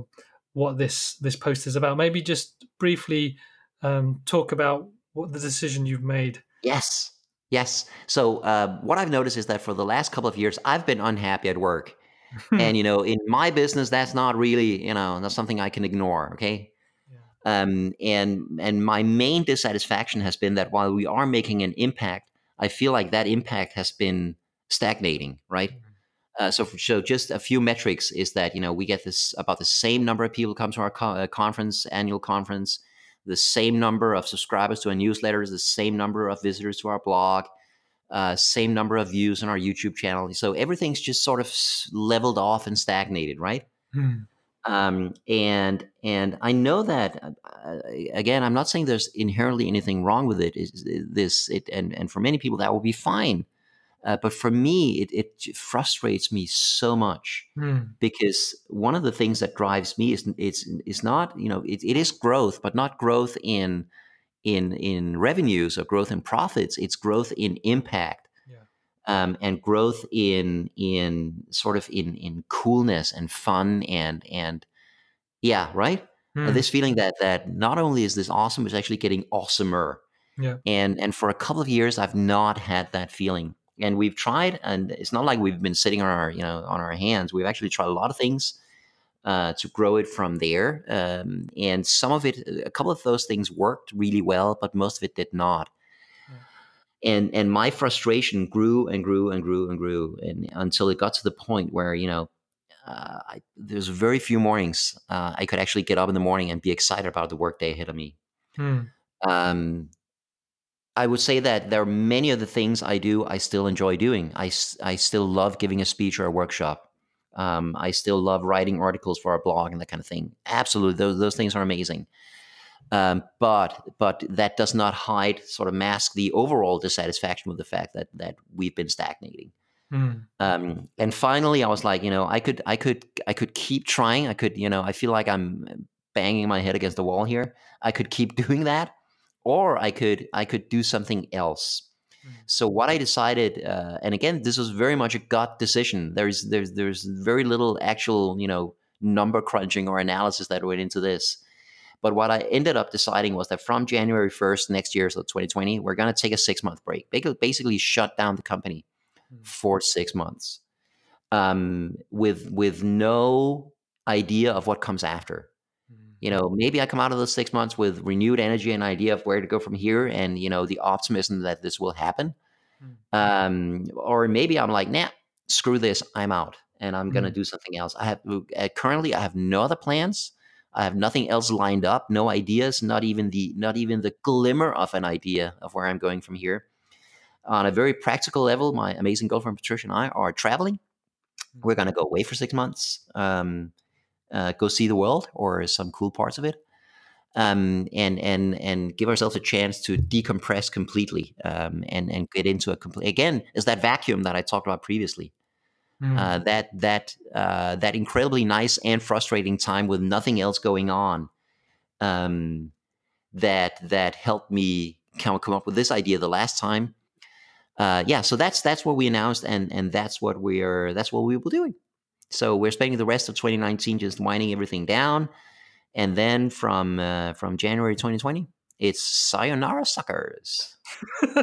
what this this post is about, maybe just briefly um, talk about what the decision you've made. Yes. Yes. So uh, what I've noticed is that for the last couple of years, I've been unhappy at work. and you know in my business that's not really you know that's something i can ignore okay um, and and my main dissatisfaction has been that while we are making an impact i feel like that impact has been stagnating right uh, so for, so just a few metrics is that you know we get this about the same number of people come to our co- uh, conference annual conference the same number of subscribers to our newsletters the same number of visitors to our blog uh, same number of views on our YouTube channel. So everything's just sort of leveled off and stagnated, right? Hmm. Um, and and I know that uh, again. I'm not saying there's inherently anything wrong with it. Is this it? And and for many people that will be fine. Uh, but for me, it, it frustrates me so much Mm. because one of the things that drives me is it's is not you know it, it is growth, but not growth in in in revenues or growth in profits. It's growth in impact. Um, and growth in in sort of in in coolness and fun and and yeah, right. Mm. This feeling that that not only is this awesome, it's actually getting awesomer. Yeah. And and for a couple of years, I've not had that feeling. And we've tried, and it's not like we've been sitting on our you know on our hands. We've actually tried a lot of things uh, to grow it from there. Um, and some of it, a couple of those things worked really well, but most of it did not. And and my frustration grew and grew and grew and grew, and until it got to the point where you know. Uh, I, there's very few mornings uh, I could actually get up in the morning and be excited about the workday ahead of me. Mm. Um, I would say that there are many of the things I do I still enjoy doing. I, I still love giving a speech or a workshop. Um, I still love writing articles for our blog and that kind of thing. Absolutely, those those things are amazing. Um, but but that does not hide, sort of mask the overall dissatisfaction with the fact that that we've been stagnating. Mm. Um, and finally, I was like, you know, I could I could I could keep trying. I could, you know, I feel like I'm banging my head against the wall here. I could keep doing that, or I could I could do something else. Mm. So what I decided, uh, and again, this was very much a gut decision. There's there's there's very little actual you know number crunching or analysis that went into this. But what I ended up deciding was that from January 1st next year, so 2020, we're going to take a six month break. Basically, basically shut down the company Mm. for six months, um, with with no idea of what comes after Mm. you know maybe i come out of those six months with renewed energy and idea of where to go from here and you know the optimism that this will happen Mm. um, or maybe i'm like nah screw this i'm out and i'm going to Mm. do something else i have uh, currently i have no other plans i have nothing else lined up no ideas not even the not even the glimmer of an idea of where i'm going from here. On a very practical level my amazing girlfriend patricia and i are traveling. We're going to go away for six months um, uh, go see the world or some cool parts of it um, and and and give ourselves a chance to decompress completely um, and and get into a complete again is that vacuum that I talked about previously Mm. uh, that that uh, that incredibly nice and frustrating time with nothing else going on um, that that helped me come come up with this idea the last time. Uh, yeah so that's that's what we announced and and that's what we're that's what we will be doing. So we're spending the rest of 2019 just winding everything down. And then from uh, from January 2020 it's sayonara suckers.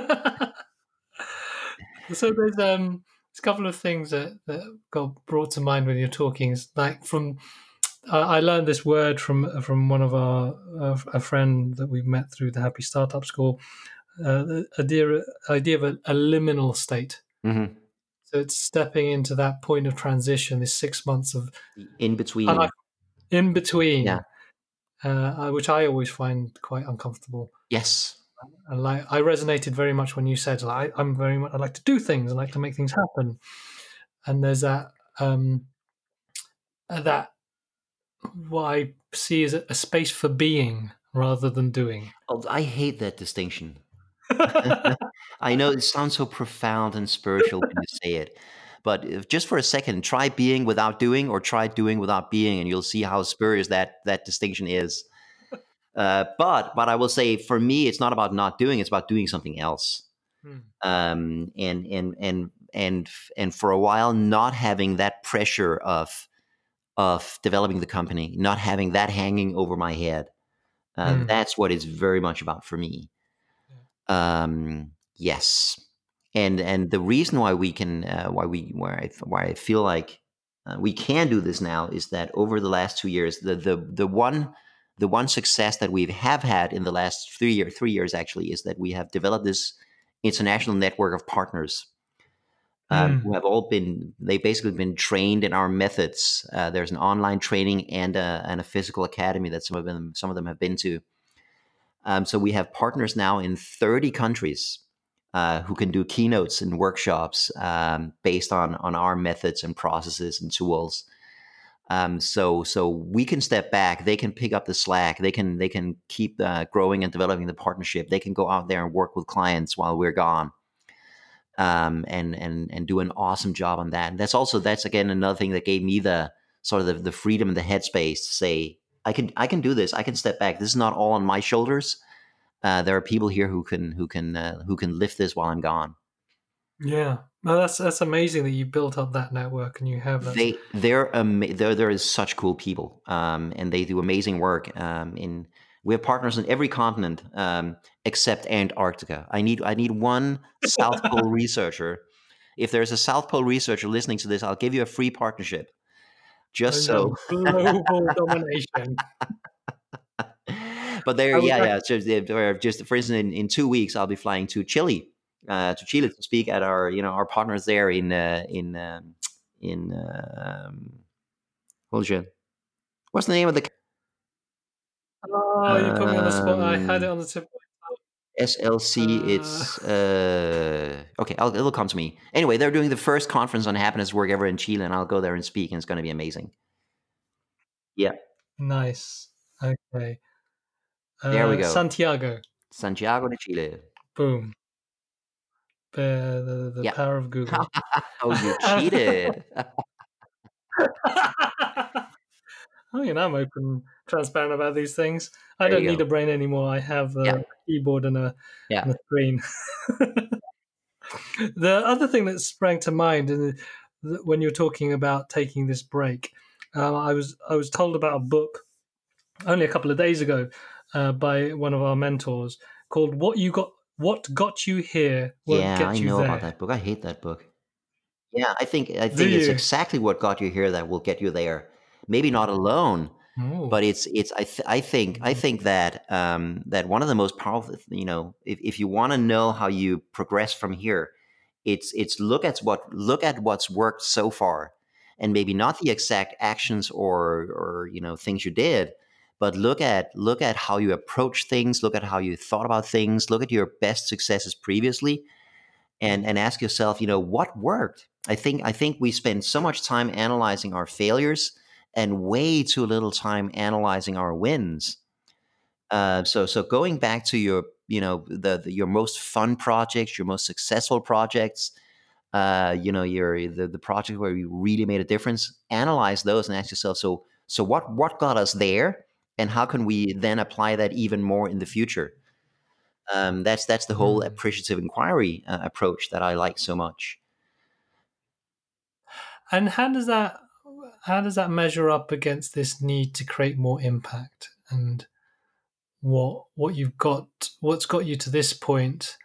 So there's um a couple of things that, that got brought to mind when you're talking. It's like from I learned this word from from one of our uh, a friend that we've met through the Happy Startup School. Uh, the idea idea of a, a liminal state. Mhm. So it's stepping into that point of transition. This six months of in between I in between, Yeah. uh, which I always find quite uncomfortable. yes And like I resonated very much when you said like I, I'm very much I like to do things, I like to make things happen, and there's that um, uh, that what I see is a, a space for being rather than doing. oh, I hate that distinction I know it sounds so profound and spiritual when you say it, but if just for a second, try being without doing, or try doing without being, and you'll see how spurious that that distinction is. Uh, but but I will say, for me, it's not about not doing; it's about doing something else. Hmm. Um, and and and and and for a while, not having that pressure of of developing the company, not having that hanging over my head. Uh, Hmm. That's what it's very much about for me. Um, yes, and and the reason why we can uh, why we why I why I feel like uh, we can do this now is that over the last two years, the the the one the one success that we have had in the last three year three years actually is that we have developed this international network of partners um, Mm. who have all been they've basically been trained in our methods. Uh, there's an online training and a, and a physical academy that some of them some of them have been to. Um, so we have partners now in 30 countries uh, who can do keynotes and workshops um, based on on our methods and processes and tools. Um, so so we can step back. They can pick up the slack. They can they can keep uh, growing and developing the partnership. They can go out there and work with clients while we're gone. um, and and and do an awesome job on that. And that's also that's again another thing that gave me the sort of the, the freedom and the headspace to say I can I can do this. I can step back. This is not all on my shoulders. Uh, there are people here who can who can uh, who can lift this while I'm gone. Yeah, no, that's that's amazing that you built up that network and you have that. They they're um, they're there is such cool people, um, and they do amazing work. Um, in we have partners on every continent um, except Antarctica. I need I need one South Pole researcher. If there's a South Pole researcher listening to this, I'll give you a free partnership. Just so global domination. but there, yeah, yeah. So just for instance, in, in two weeks, I'll be flying to Chile uh, to Chile to speak at our you know our partners there in uh, in um, in um, what's the name of the? Oh, you put me on the spot. I had it on the tip. SLC, uh, it's uh, okay. I'll, it'll come to me. Anyway, they're doing the first conference on happiness work ever in Chile, and I'll go there and speak, and it's going to be amazing. Yeah. Nice. Okay. Uh, there we uh, go. Santiago. Santiago de Chile. Boom the, the, the power of Google. oh, you cheated. you know, I'm open, transparent about these things. I there don't need a brain anymore. I have a keyboard and a, yeah. and a screen. the other thing that sprang to mind when you're talking about taking this break, uh, I was I was told about a book only a couple of days ago uh, by one of our mentors called "What You Got what got you here will get you there. yeah, I know there. about that book. I hate that book. Yeah, I think I think it's exactly what got you here that will get you there. Maybe not alone, oh. but it's it's I th- I think I mm-hmm. think that um, that one of the most powerful you know if, if you want to know how you progress from here, it's it's look at what look at what's worked so far, and maybe not the exact actions or or you know things you did, but look at look at how you approach things look at how you thought about things look at your best successes previously and and ask yourself you know what worked? I think i think we spend so much time analyzing our failures and way too little time analyzing our wins. Uh, so so going back to your you know the, the, your most fun projects your most successful projects uh, you know your the, the project where you really made a difference analyze those and ask yourself so so what what got us there and how can we then apply that even more in the future? Um, that's that's the whole mm. appreciative inquiry uh, approach that I like so much. And how does that how does that measure up against this need to create more impact and what what you've got what's got you to this point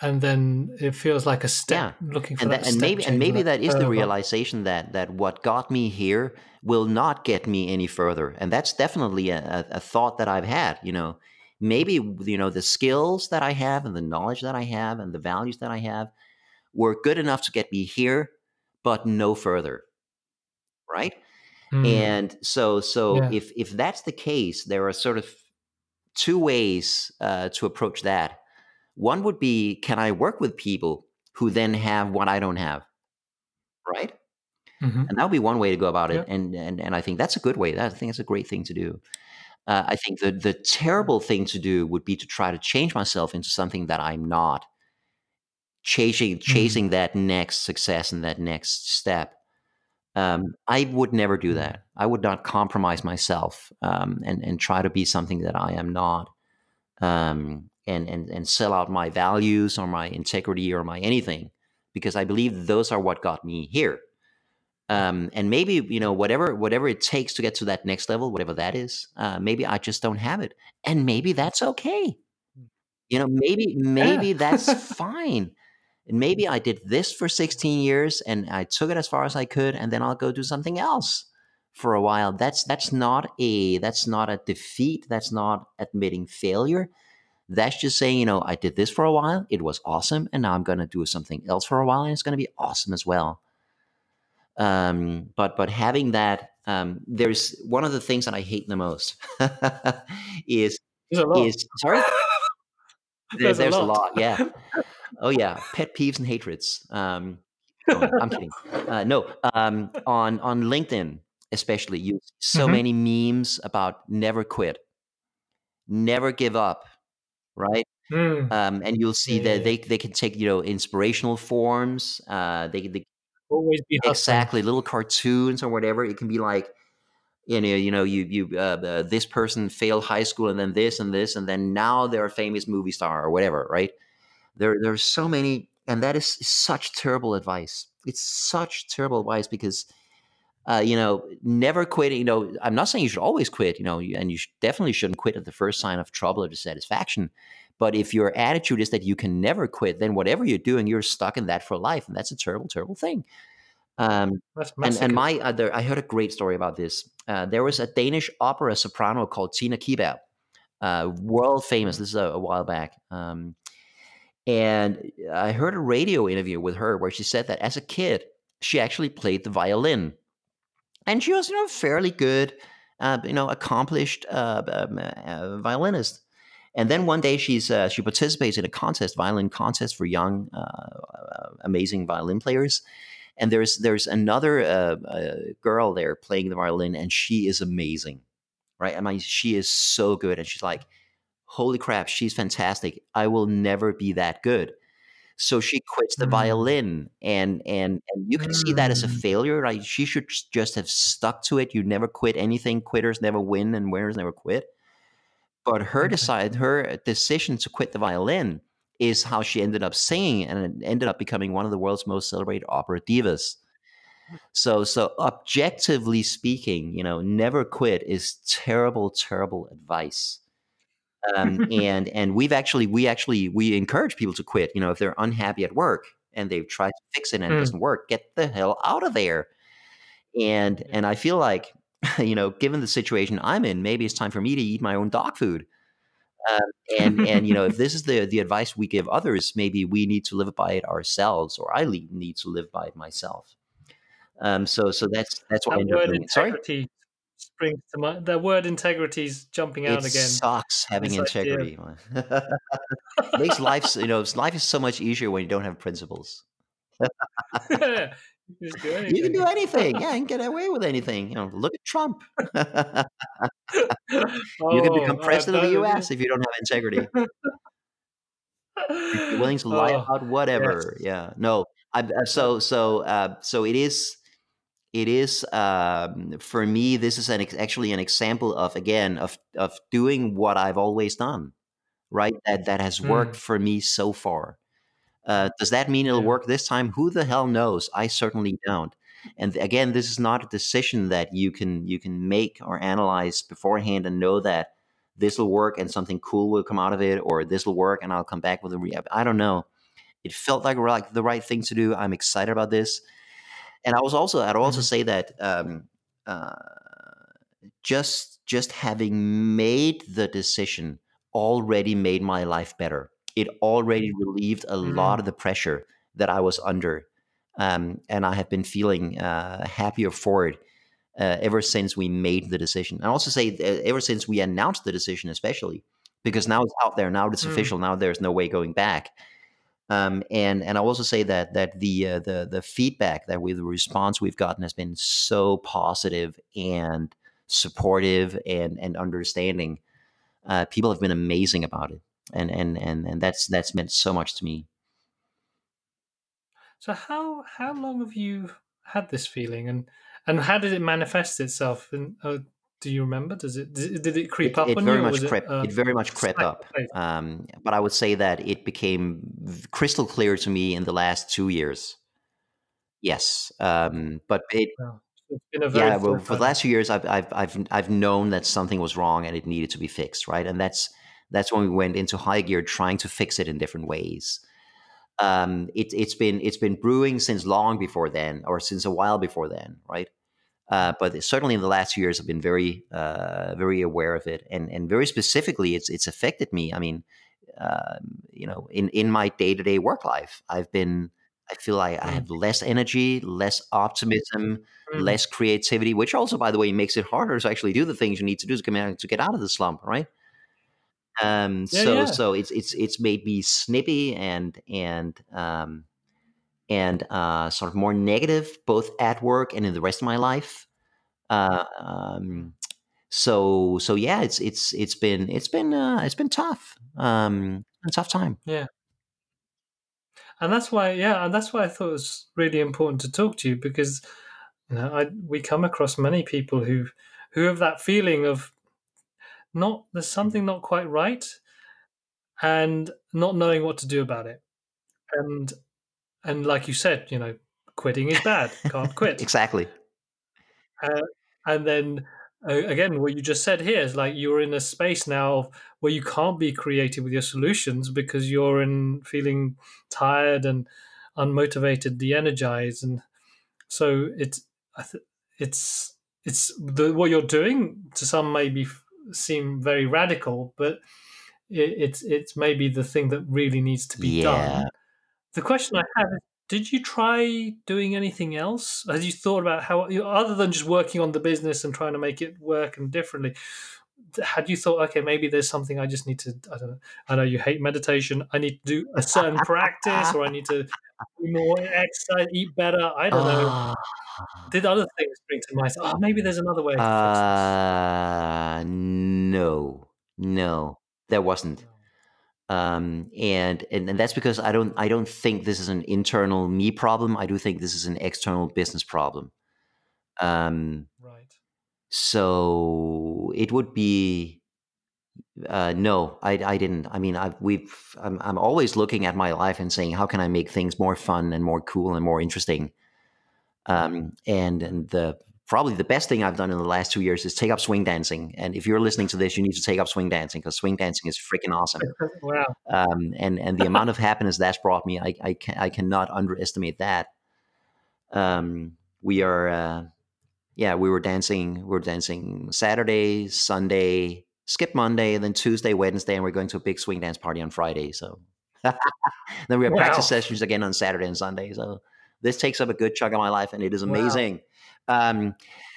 and then it feels like a step yeah. looking for and that, that and maybe and maybe that, that is the realization that that what got me here will not get me any further and that's definitely a, a, thought that i've had you know maybe you know the skills that i have and the knowledge that i have and the values that i have were good enough to get me here but no further right mm. and so so yeah. if if that's the case there are sort of two ways uh, to approach that one would be can I work with people who then have what I don't have? Right? Mm-hmm. And that would be one way to go about it. Yeah. And, and and I think that's a good way. That, I think it's a great thing to do. Uh, I think the the terrible thing to do would be to try to change myself into something that I'm not. Chasing chasing mm-hmm. that next success and that next step. Um, I would never do that. I would not compromise myself um, and and try to be something that I am not. Um, and and and sell out my values or my integrity or my anything because I believe those are what got me here. Um, and maybe you know whatever whatever it takes to get to that next level, whatever that is, uh, maybe I just don't have it, and maybe that's okay. You know, maybe maybe that's fine. And maybe I did this for 16 years and I took it as far as I could, and then I'll go do something else for a while. That's that's not a that's not a defeat. That's not admitting failure. That's just saying, you know, I did this for a while, it was awesome, and now I'm going to do something else for a while, and it's going to be awesome as well. Um, but but having that, um, there's one of the things that I hate the most is is sorry. there's, there's a, lot. a, lot. yeah. Oh yeah, pet peeves and hatreds. Um, I'm kidding. Uh, no, um, on on LinkedIn especially, you so mm-hmm. many memes about never quit, never give up, right? Mm. um, and you'll see Yeah, that they they can take you know inspirational forms. Uh, they, they Always be hustling. exactly little cartoons or whatever. It can be like you know you know you you uh, uh, this person failed high school and then this and this and then now they're a famous movie star or whatever. Right? There there's so many, and that is such terrible advice. It's such terrible advice because uh, you know, never quit. You know, I'm not saying you should always quit. You know, and you definitely shouldn't quit at the first sign of trouble or dissatisfaction. But if your attitude is that you can never quit, then whatever you're doing, you're stuck in that for life, and that's a terrible, terrible thing. Um, and and my other, I heard a great story about this. Uh, there was a Danish opera soprano called Tina Kiberg, uh, world famous. This is a, a while back. Um, and I heard a radio interview with her where she said that as a kid, she actually played the violin and she was you know fairly good uh, you know accomplished uh, um, uh, violinist. And then one day she's uh, she participates in a contest violin contest for young uh, amazing violin players. And there's there's another uh, uh, girl there playing the violin and she is amazing right? I mean she is so good and she's like holy crap she's fantastic. I will never be that good so she quits the Mm. violin and and and you can see that as a Mm. failure like she should just have stuck to it you never quit anything quitters never win and winners never quit but her Okay. decide her decision to quit the violin is how she ended up singing and it ended up becoming one of the world's most celebrated opera divas so so objectively speaking you know never quit is terrible terrible advice um, and and we've actually we actually we encourage people to quit you know if they're unhappy at work and they've tried to fix it and it Mm. doesn't work get the hell out of there. And and i feel like you know given the situation i'm in maybe it's time for me to eat my own dog food. Um, and and you know if this is the the advice we give others maybe we need to live by it ourselves or i need to live by it myself. Um so so that's that's what I up doing. sorry springs to mind. The word integrity is jumping out it again. sucks having integrity makes life you know life is so much easier when you don't have principles. Yeah, you can do anything. you can do anything. yeah you can get away with anything. You know look at trump. You can Oh, become uh, president of the us if you don't have integrity. You're willing to lie Oh, about whatever. yes. yeah no I, I- so so uh, so it is it is um, for me this is an actually an example of again of of doing what i've always done right? That that has worked Mm. for me so far. Uh, does that mean it'll Yeah. work this time? Who the hell knows? I certainly don't. And again this is not a decision that you can you can make or analyze beforehand and know that this will work and something cool will come out of it or this will work and i'll come back with a re- i don't know. It felt like like the right thing to do. I'm excited about this and i was also i'd also Mhm. say that um, uh, just just having made the decision already made my life better it already relieved a lot of the pressure that i was under um, and i have been feeling uh, happier for it uh, ever since we made the decision. I also say uh, ever since we announced the decision, especially because now it's out there, now it's Mm. official, now there's no way going back. Um, and and I also say that that the uh, the the feedback that we the response we've gotten has been so positive and supportive and and understanding. Uh, people have been amazing about it, and and and and that's that's meant so much to me. So how how long have you had this feeling, and and how did it manifest itself? And uh, do you remember? Does it did it, creep It, up it very you? much crept. It, uh, it very much crept up. in the face? Um, but I would say that it became crystal clear to me in the last two years. Yes, um, but it Wow. It's been a very yeah. Well, for the last few years, I've I've I've I've known that something was wrong and it needed to be fixed, right? And that's that's when we went into high gear, trying to fix it in different ways. Um, it, it's been it's been brewing since long before then, or since a while before then, right? Uh, but certainly in the last few years, I've been very uh, very aware of it, and and very specifically, it's it's affected me. I mean, um, you know, in in my day to day work life, I've been I feel like I Mm. have less energy, less optimism, Mm. less creativity, which also, by the way, makes it harder to actually do the things you need to do to come out to get out of the slump, right? Um, Yeah, so yeah. so it's it's it's made me snippy and and um, and uh, sort of more negative, both at work and in the rest of my life. Uh, um, so so yeah, it's it's it's been it's been uh, it's been tough. Um, a tough time. Yeah. And that's why, yeah, and that's why I thought it was really important to talk to you because you know, I we come across many people who who have that feeling of not there's something not quite right and not knowing what to do about it. And and like you said, you know, quitting is bad. Can't quit. exactly. Uh, and then uh, again, what you just said here is like you're in a space now where you can't be creative with your solutions because you're in feeling tired and unmotivated, de-energized, and so it's it's it's the what you're doing to some maybe seem very radical, but it, it's it's maybe the thing that really needs to be Yeah. done. The question I have is did you try doing anything else? Had you thought about how, other than just working on the business and trying to make it work and differently? Had you thought, okay, maybe there's something I just need to, I don't know, I know you hate meditation. I need to do a certain practice or I need to do more exercise, eat better. I don't know. Ah. Did other things bring to mind? Oh, maybe there's another way Uh, no, no, there wasn't. Um, and, and and that's because I don't I don't think this is an internal me problem. I do think this is an external business problem. Um, Right. so it would be uh, no, I I didn't. I mean, I've we've I'm I'm always looking at my life and saying how can I make things more fun and more cool and more interesting. Um, and and the probably the best thing I've done in the last two years is take up swing dancing. And if you're listening to this, you need to take up swing dancing because swing dancing is freaking awesome. wow. Um, and and the amount of happiness that's brought me, I I, can, I cannot underestimate that. Um, we are, uh, yeah, we were dancing. We were dancing Saturday, Sunday, skip Monday, and then Tuesday, Wednesday, and we're going to a big swing dance party on Friday. So then we have Wow. practice sessions again on Saturday and Sunday. So this takes up a good chunk of my life, and it is Wow. Um,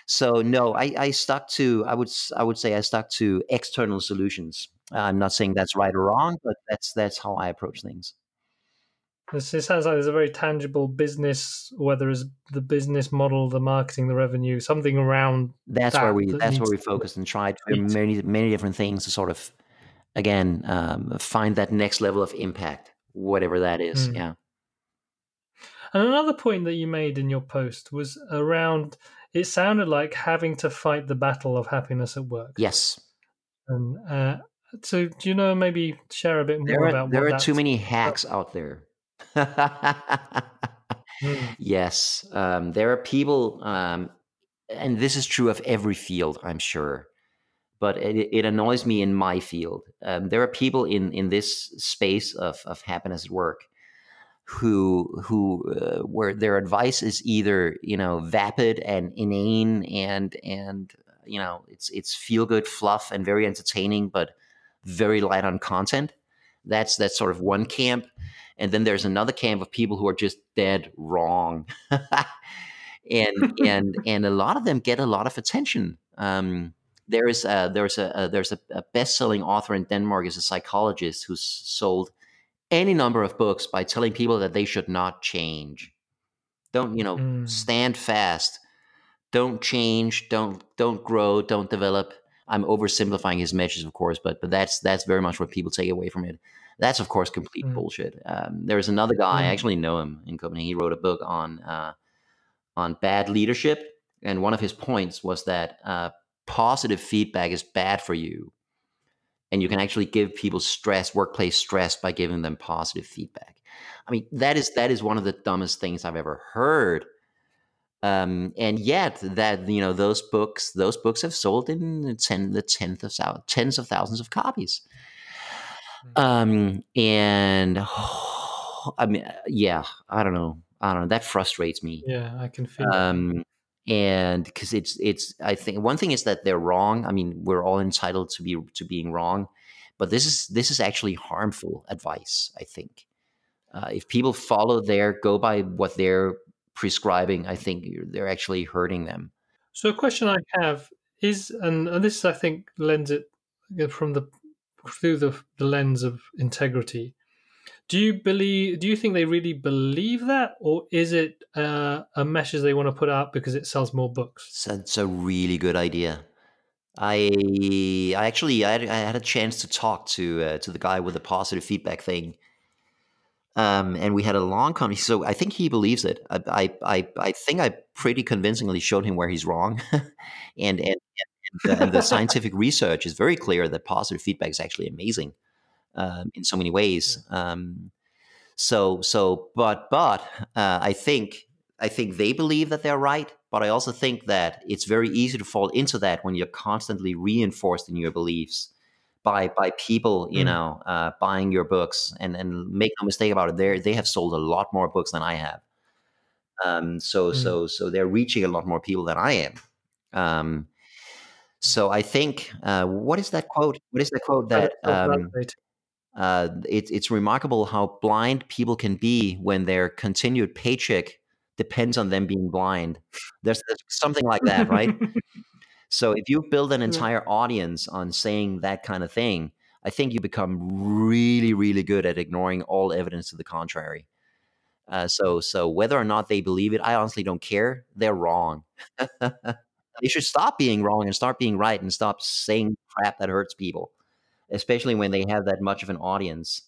so no, I, I stuck to I would I would say I stuck to external solutions. I'm not saying that's right or wrong, but that's that's how I approach things. This, it sounds like there's a very tangible business, whether it's the business model, the marketing, the revenue, something around. That's That- where we that that's where we to- focus and try to do many many different things to sort of again um, find that next level of impact, whatever that is. Mm. Yeah. And another point that you made in your post was around. It sounded like having to fight the battle of happiness at work. Yes. And uh, so, do you know maybe share a bit more There are about there are too many hacks out there. Mm, Yes, um, there are people, um, and this is true of every field, I'm sure. But it, it annoys me in my field. Um, there are people in in this space of of happiness at work who who uh, where their advice is either you know vapid and inane and and you know it's it's feel good fluff and very entertaining, but very light on content. That's that's sort of one camp, and then there's another camp of people who are just dead wrong, and and and a lot of them get a lot of attention. Um, there is a, there's a, a there's a, a best-selling author in Denmark is a psychologist who's sold any number of books by telling people that they should not change. Don't you know? Mm. Stand fast. Don't change. Don't don't grow. Don't develop. I'm oversimplifying his message, of course, but but that's that's very much what people take away from it. That's of course complete Mm. bullshit. Um, there's another guy I Mm. actually know him in Copenhagen. He wrote a book on uh, on bad leadership, and one of his points was that uh, positive feedback is bad for you, and you can actually give people stress, workplace stress, by giving them positive feedback. I mean, that is that is one of the dumbest things I've ever heard. Um, and yet, that you know, those books, those books have sold in the ten, the tenth of tens of thousands of copies. Um, and I mean, yeah, I don't know, I don't know. That frustrates me. Yeah, I can feel. it. Um, and because it's it's, I think one thing is that they're wrong. I mean, we're all entitled to be to being wrong, but this is this is actually harmful advice. I think uh, if people follow their go by what they're prescribing, I think they're actually hurting them. So, a question I have is, and, and this I think lends it from the through the the lens of integrity. Do you believe? Do you think they really believe that, or is it uh, a message they want to put out because it sells more books? That's a really good idea. I I actually I had, I had a chance to talk to uh, to the guy with the positive feedback thing, um, and we had a long conversation. So I think he believes it. I I I, I think I pretty convincingly showed him where he's wrong, and and, and, the, and the scientific research is very clear that positive feedback is actually amazing um, in so many ways. Um, so so but but uh, I think I think they believe that they're right, but I also think that it's very easy to fall into that when you're constantly reinforced in your beliefs by by people, you mm. know, uh, buying your books. And and make no mistake about it, they they have sold a lot more books than I have. Um, so mm. so so they're reaching a lot more people than I am. Um, so I think uh, what is that quote? What is that quote that um, uh, it's it's remarkable how blind people can be when their continued paycheck depends on them being blind. There's, there's something like that, right? so if you build an entire audience on saying that kind of thing, I think you become really, really good at ignoring all evidence to the contrary. Uh, so, so whether or not they believe it, I honestly don't care. They're wrong. they should stop being wrong and start being right, and stop saying crap that hurts people, especially when they have that much of an audience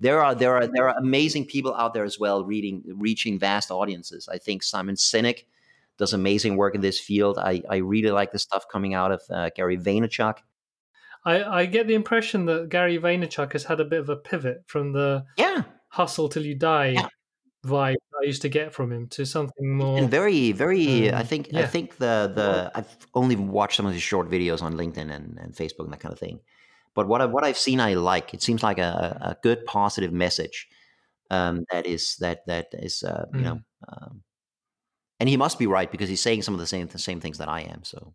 there are there are there are amazing people out there as well reading reaching vast audiences. I think Simon Sinek does amazing work in this field. I, I really like the stuff coming out of uh, Gary Vaynerchuk. I, I get the impression that Gary Vaynerchuk has had a bit of a pivot from the yeah hustle till you die yeah. vibe I used to get from him to something more and very very. Um, I think yeah. I think the the I've only watched some of his short videos on LinkedIn and, and Facebook and that kind of thing. But what I, what I've seen, I like. It seems like a, a good positive message um, that is that that is uh, mm. you know. Um, and he must be right because he's saying some of the same the same things that I am. So,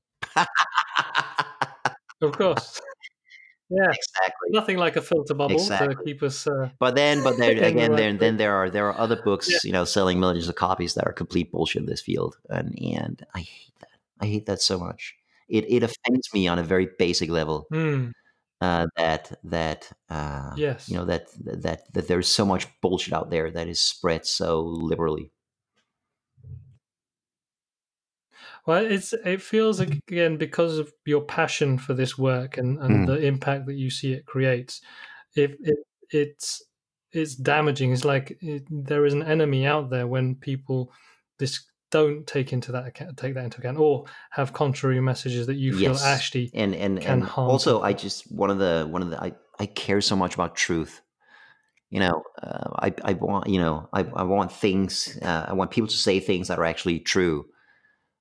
of course, yeah, exactly. Nothing like a filter bubble exactly. to keep us. Uh, but then, but there again, the there then there are there are other books, yeah. you know, selling millions of copies that are complete bullshit in this field, and and I hate that. I hate that so much. It it offends me on a very basic level. Mm uh, that that uh, yes, you know that that that there's so much bullshit out there that is spread so liberally. Well, it's it feels like, again because of your passion for this work and, and mm. the impact that you see it creates. If it, it's it's damaging. It's like it, there is an enemy out there when people this don't take into that account, take that into account, or have contrary messages that you feel yes. actually and and and also people. I just one of the one of the I I care so much about truth. You know, uh, I I want you know I I want things uh, I want people to say things that are actually true,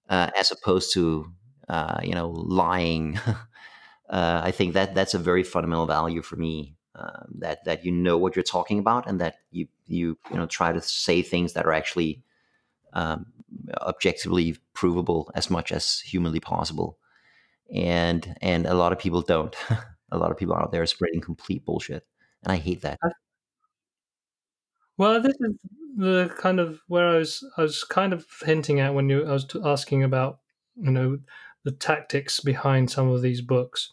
uh, as opposed to uh, you know lying. Uh, I think that that's a very fundamental value for me. Um, that that you know what you're talking about and that you you you know try to say things that are actually um, objectively provable as much as humanly possible. And and a lot of people don't. a lot of people out there are spreading complete bullshit, and I hate that. Well, this is the kind of where I was. I was kind of hinting at when you. I was asking about you know the tactics behind some of these books,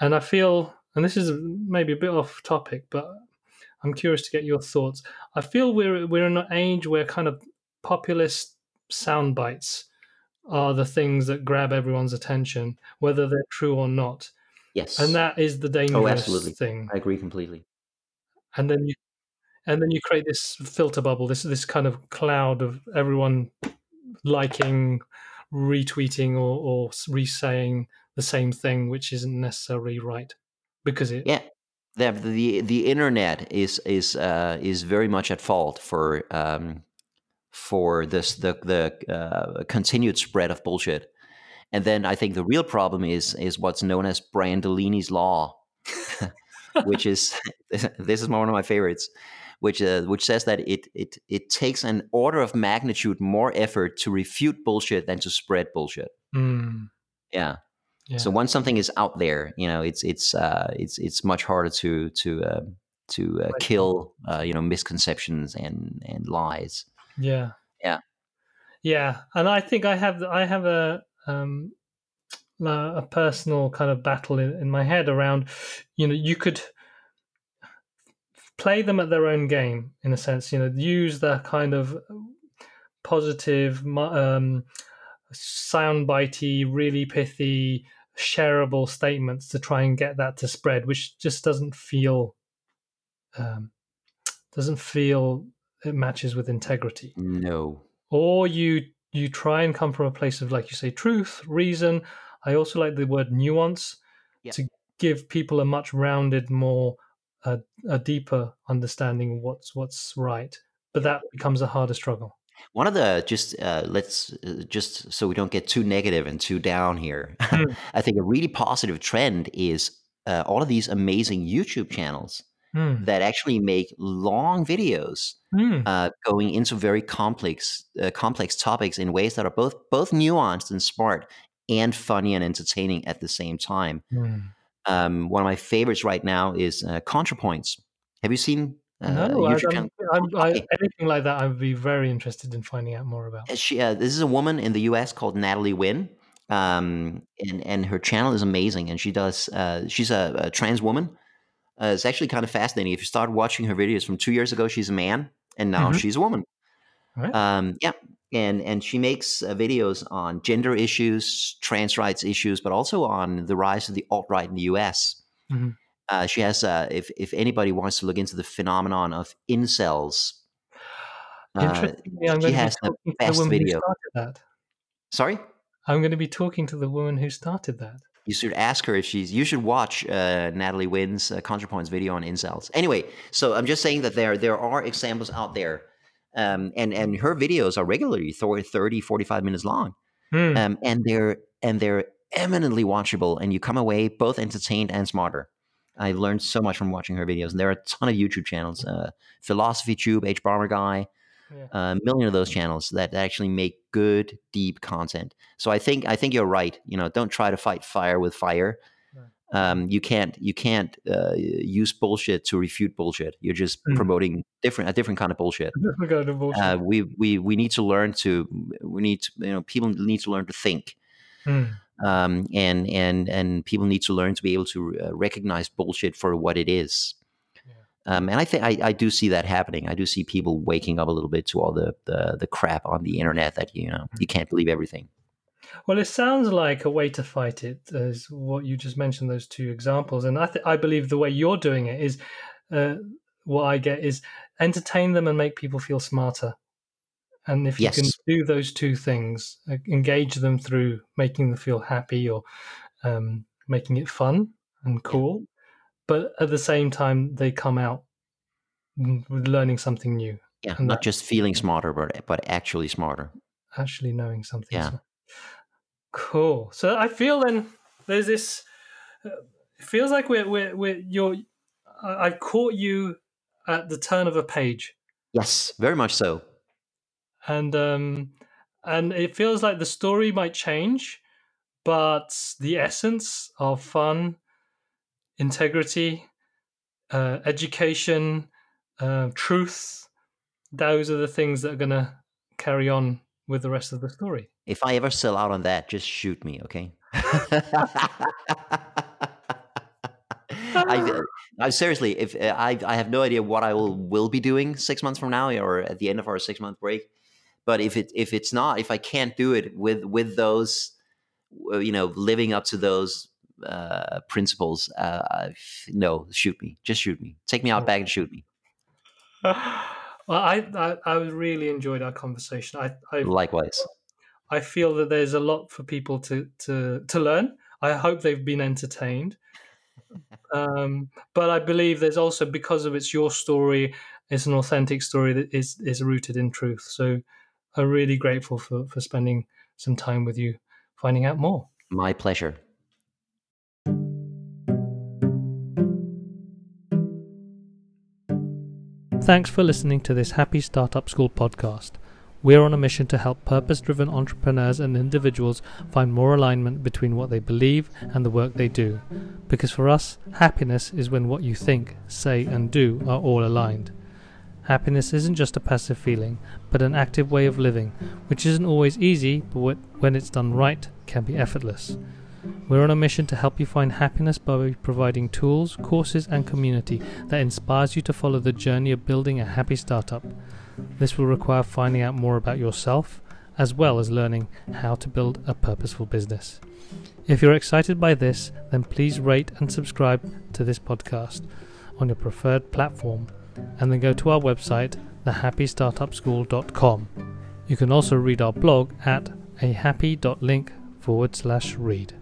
and I feel, and this is maybe a bit off topic, but I'm curious to get your thoughts. I feel we're we're in an age where kind of populist sound bites are the things that grab everyone's attention, whether they're true or not. Yes, and that is the oh, dangerous oh, absolutely. thing. I agree completely. And then you, and then you create this filter bubble, this this kind of cloud of everyone liking, retweeting, or or re-saying the same thing, which isn't necessarily right, because it yeah. The, the the internet is is uh, is very much at fault for um, for this the the uh, continued spread of bullshit. And then I think the real problem is is what's known as Brandolini's law, which is this is one of my favorites, which uh, which says that it it it takes an order of magnitude more effort to refute bullshit than to spread bullshit. Mm. Yeah. yeah. So once something is out there, you know, it's it's uh, it's it's much harder to to uh, to uh, kill uh, you know misconceptions and and lies. Yeah. Yeah. Yeah, and I think I have I have a um, a personal kind of battle in, in my head around, you know, you could play them at their own game in a sense. You know, use the kind of positive, um, soundbitey, really pithy shareable statements to try and get that to spread, which just doesn't feel um, doesn't feel matches with integrity. No. Or you you try and come from a place of like you say truth, reason. I also like the word nuance Yeah. to give people a much rounded, more uh, a deeper understanding of what's what's right. But that becomes a harder struggle. One of the just uh, let's uh, just so we don't get too negative and too down here. Mm. I think a really positive trend is uh, all of these amazing YouTube channels Mm. that actually make long videos Mm. uh, going into very complex uh, complex topics in ways that are both both nuanced and smart and funny and entertaining at the same time. Mm. Um, one of my favorites right now is uh, ContraPoints. Have you seen uh, no, I, I'm. I'm, I, anything like that, I'd be very interested in finding out more about. Uh, She, uh, this is a woman in the U.S. called Natalie Wynn, um, and and her channel is amazing. And she does. Uh, she's a, a trans woman. Uh, it's actually kind of fascinating. If you start watching her videos from two years ago, she's a man, and now Mhm. she's a woman. Right. Um, yeah, and and she makes uh, videos on gender issues, trans rights issues, but also on the rise of the alt right in the U.S. Mhm. Uh, she has. Uh, if if anybody wants to look into the phenomenon of incels, uh, Interestingly, I'm she going to be has the talking to the best video. who started that. sorry. I'm going to be talking to the woman who started that. You should ask her if she's. You should watch uh, Natalie Wynn's uh, ContraPoints video on incels. Anyway, so I'm just saying that there there are examples out there, um, and and her videos are regularly thir- 30, 45 minutes long, Hmm. um, and they're and they're eminently watchable, and you come away both entertained and smarter. I've learned so much from watching her videos, and there are a ton of YouTube channels, uh, Philosophy Tube, hbomberguy, Yeah. a million of those channels that actually make good, deep content. So I think I think you're right. You know, don't try to fight fire with fire. Um, you can't you can't uh, use bullshit to refute bullshit. You're just Mm. promoting different a different kind of bullshit. We're going to bullshit. Uh, we we we need to learn to we need to, you know people need to learn to think. Hmm. Um, and and and people need to learn to be able to uh, recognize bullshit for what it is. Um, and I think I, I do see that happening. I do see people waking up a little bit to all the, the the crap on the internet that you know you can't believe everything. Well, it sounds like a way to fight it is what you just mentioned those two examples, and I th- I believe the way you're doing it is uh, what I get is entertain them and make people feel smarter. And if you can do those two things, uh, engage them through making them feel happy or um, making it fun and cool, but at the same time they come out with learning something new, Yeah, And not that- just feeling smarter, but but actually smarter. actually knowing something. Yeah. so- Cool. So I feel then there's this. Uh, it feels like we're we're, we're you're. I- I've caught you at the turn of a page, Yes, very much so. and um, and it feels like the story might change, but the essence of fun, integrity, uh, education, uh, truth, those are the things that are going to carry on with the rest of the story. If I ever sell out on that, just shoot me, okay? I, I seriously, if uh, I, I have no idea what I will will be doing six months from now or at the end of our six month break. But if it if it's not, if I can't do it with with those, uh, you know, living up to those uh, principles, uh, no, shoot me, just shoot me, take me out back and shoot me. well, I, I I really enjoyed our conversation. I I, Likewise, I feel that there's a lot for people to to to learn. I hope they've been entertained. Um, but I believe there's also because of it's your story, it's an authentic story that is is rooted in truth. So I'm really grateful for for spending some time with you, finding out more. my pleasure. Thanks for listening to this Happy Startup School podcast. We're on a mission to help purpose driven entrepreneurs and individuals find more alignment between what they believe and the work they do. Because for us, happiness is when what you think, say, and do are all aligned. Happiness isn't just a passive feeling, but an active way of living, which isn't always easy, but when it's done right, can be effortless. We're on a mission to help you find happiness by providing tools, courses, and community that inspires you to follow the journey of building a happy startup. This will require finding out more about yourself as well as learning how to build a purposeful business. If you're excited by this, then please rate and subscribe to this podcast on your preferred platform and then go to our website, thehappystartupschool.com. You can also read our blog at ahappy.link forward slash read.